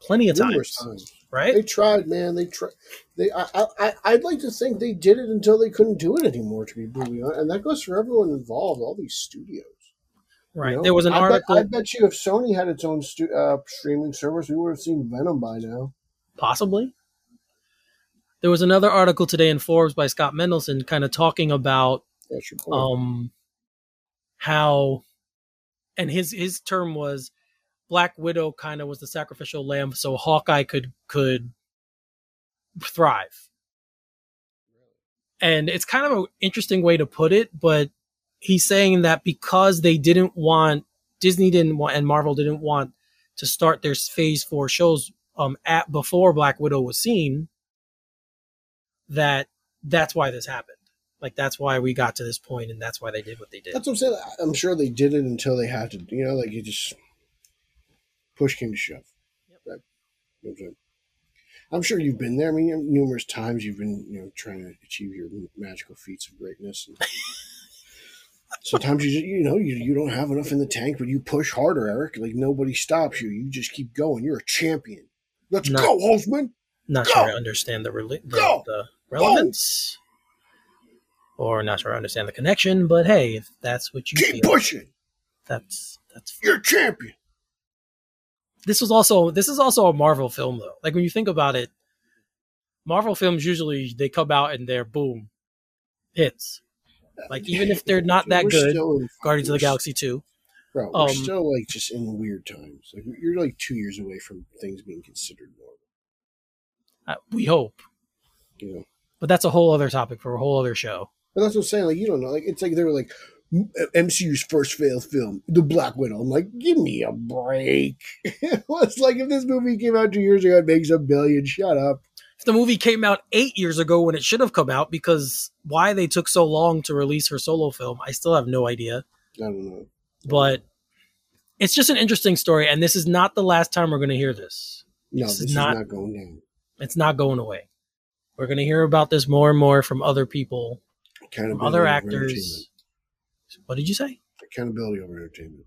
plenty of times, times. Right? They tried, man. They tried. They. I, I. I- I'd like to think they did it until they couldn't do it anymore. To be brutally honest, and that goes for everyone involved. All these studios. you right. know? There was an I article, Bet, I bet you if Sony had its own stu- uh, streaming service, we would have seen Venom by now. possibly. There was another article today in Forbes by Scott Mendelson, kind of talking about That's your point. um how and his his term was black widow kind of was the sacrificial lamb so hawkeye could could thrive and it's kind of an interesting way to put it but he's saying that because they didn't want disney didn't want and marvel didn't want to start their phase four shows um at before black widow was seen that that's why this happened like that's why we got to this point and that's why they did what they did That's what I'm saying. I'm sure they did it until they had to. You know, like you just push came to shove. Yep. You know I'm? I'm sure you've been there. I mean, numerous times you've been, you know, trying to achieve your magical feats of greatness. And sometimes you, just, you know, you, you don't have enough in the tank, but you push harder, Eric. Like nobody stops you. You just keep going. You're a champion. Let's No. go, Holzman. not Go! sure I understand the, rela- the, the relevance, or not sure I understand the connection. But hey, if that's what you Keep feel, pushing. that's that's. You're a champion. This was also this is also a Marvel film though. Like when you think about it, Marvel films usually they come out and they're boom hits. Like even if they're not that We're good, in- Guardians of the Galaxy two. Bro, we're Um, still like just in weird times. Like you're like two years away from things being considered normal. Uh, we hope, You know, but that's a whole other topic for a whole other show. but that's what I'm saying. Like you don't know. Like it's like they were like "M- MCU's first failed film, The Black Widow. I'm like, give me a break. it's like if this movie came out two years ago, it makes a billion. Shut up. if the movie came out eight years ago when it should have come out because why they took so long to release her solo film i still have no idea I don't know. but it's just an interesting story and this is not the last time we're going to hear this No, This this, is is not- not, going down. it's not going away we're going to hear about this more and more from other people Accountability from other actors. What did you say Accountability over entertainment.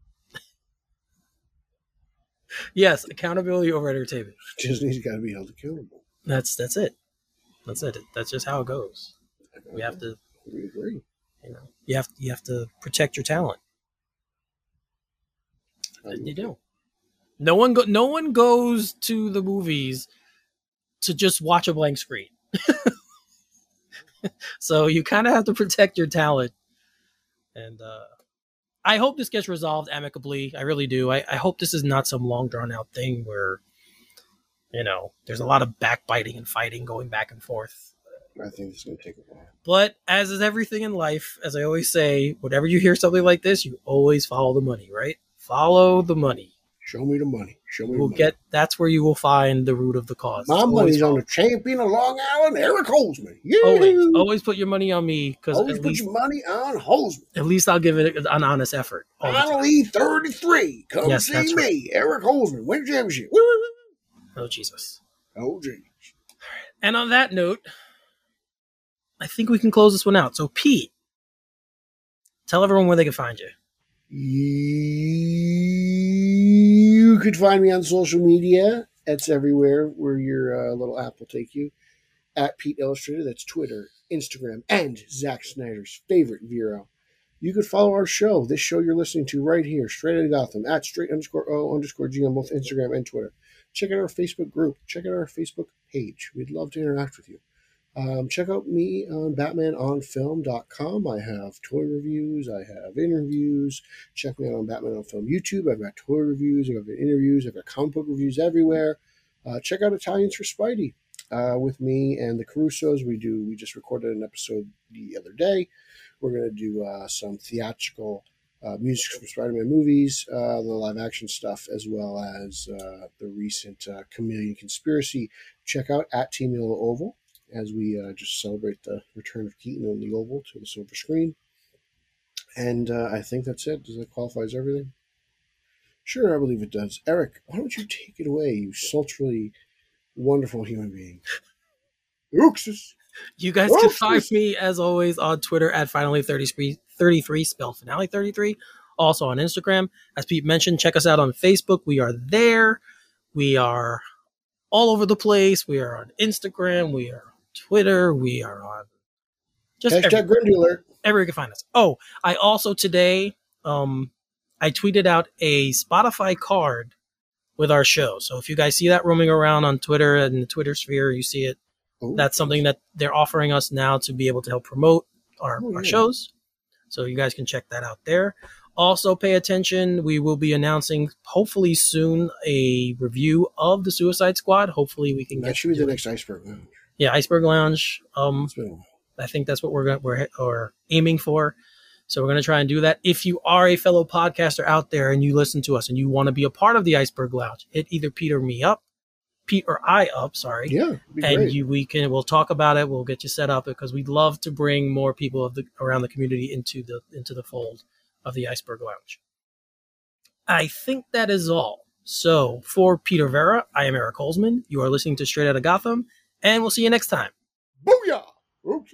yes accountability over entertainment Disney's got to be held accountable. that's that's it that's it that's just how it goes we have to We agree. you know you have you have to protect your talent You do. No one go. No one goes to the movies to just watch a blank screen. so you kind of have to protect your talent. And uh, I hope this gets resolved amicably. I really do. I, I hope this is not some long drawn out thing where, you know, there's a lot of backbiting and fighting going back and forth. I think it's going to take a while. But as is everything in life, as I always say, whenever you hear something like this, you always follow the money, right? Follow the money. Show me the money. Show me We'll money. get that's where you will find the root of the cause. My Always money's on the champion of Long Island, Eric Holzman. Yeah. always always put your money on me because Always put least your money on Holzman. at least I'll give it an honest effort. all the time. Finally, 33. Come Yes, see me, Eric Holzman. Win championship. Woo, woo, Oh Jesus! Oh, Jesus. And on that note, I think we can close this one out. So Pete, tell everyone where they can find you. You could find me on social media. That's everywhere where your uh, little app will take you. At Pete Illustrator, that's Twitter, Instagram, and Zack Snyder's favorite Vero. You could follow our show, this show you're listening to right here, Straight Outta Gotham, at straight underscore O underscore G on both Instagram and Twitter. Check out our Facebook group. Check out our Facebook page. We'd love to interact with you. Um, check out me on BatmanOnFilm.com. I have toy reviews. I have interviews. Check me out on Batman on Film YouTube. I've got toy reviews. I've got interviews. I've got comic book reviews everywhere. Uh, check out Italians for Spidey uh, with me and the Carusos. We do. We just recorded an episode the other day. We're going to do uh, some theatrical uh, music from Spider-Man movies, uh, the live-action stuff, as well as uh, the recent Chameleon Conspiracy. Check out at Team Yellow Oval as we uh, just celebrate the return of Keaton and the Oval to the silver screen. And uh, I think that's it. Does that qualifies everything? Sure, I believe it does. Eric, why don't you take it away, you sultry, wonderful human being? Ookses. You guys can find me as always on Twitter at finally 33 spelled finale 33. Also on Instagram. As Pete mentioned, check us out on Facebook. We are there. We are all over the place. We are on Instagram. We are Twitter. We are on just hashtag Grindy. Everywhere you can find us. Oh, I also today um I tweeted out a Spotify card with our show. So if you guys see that roaming around on Twitter and the Twitter sphere, you see it. Ooh. That's something that they're offering us now to be able to help promote our, oh, our shows. So you guys can check that out there. Also, pay attention. We will be announcing, hopefully soon, a review of the Suicide Squad. Hopefully, we can that get. Should be the next Iceberg. Yeah, Iceberg Lounge. Um, I think that's what we're going we're or aiming for. So we're going to try and do that. If you are a fellow podcaster out there and you listen to us and you want to be a part of the Iceberg Lounge, hit either Pete or me up, Pete or I up. Sorry. Yeah. And great. you, we can we'll talk about it. We'll get you set up because we'd love to bring more people of the around the community into the into the fold of the Iceberg Lounge. I think that is all. So for Peter Vera, I am Eric Holzman. You are listening to Straight Out of Gotham, and we'll see you next time. Booyah! Oops.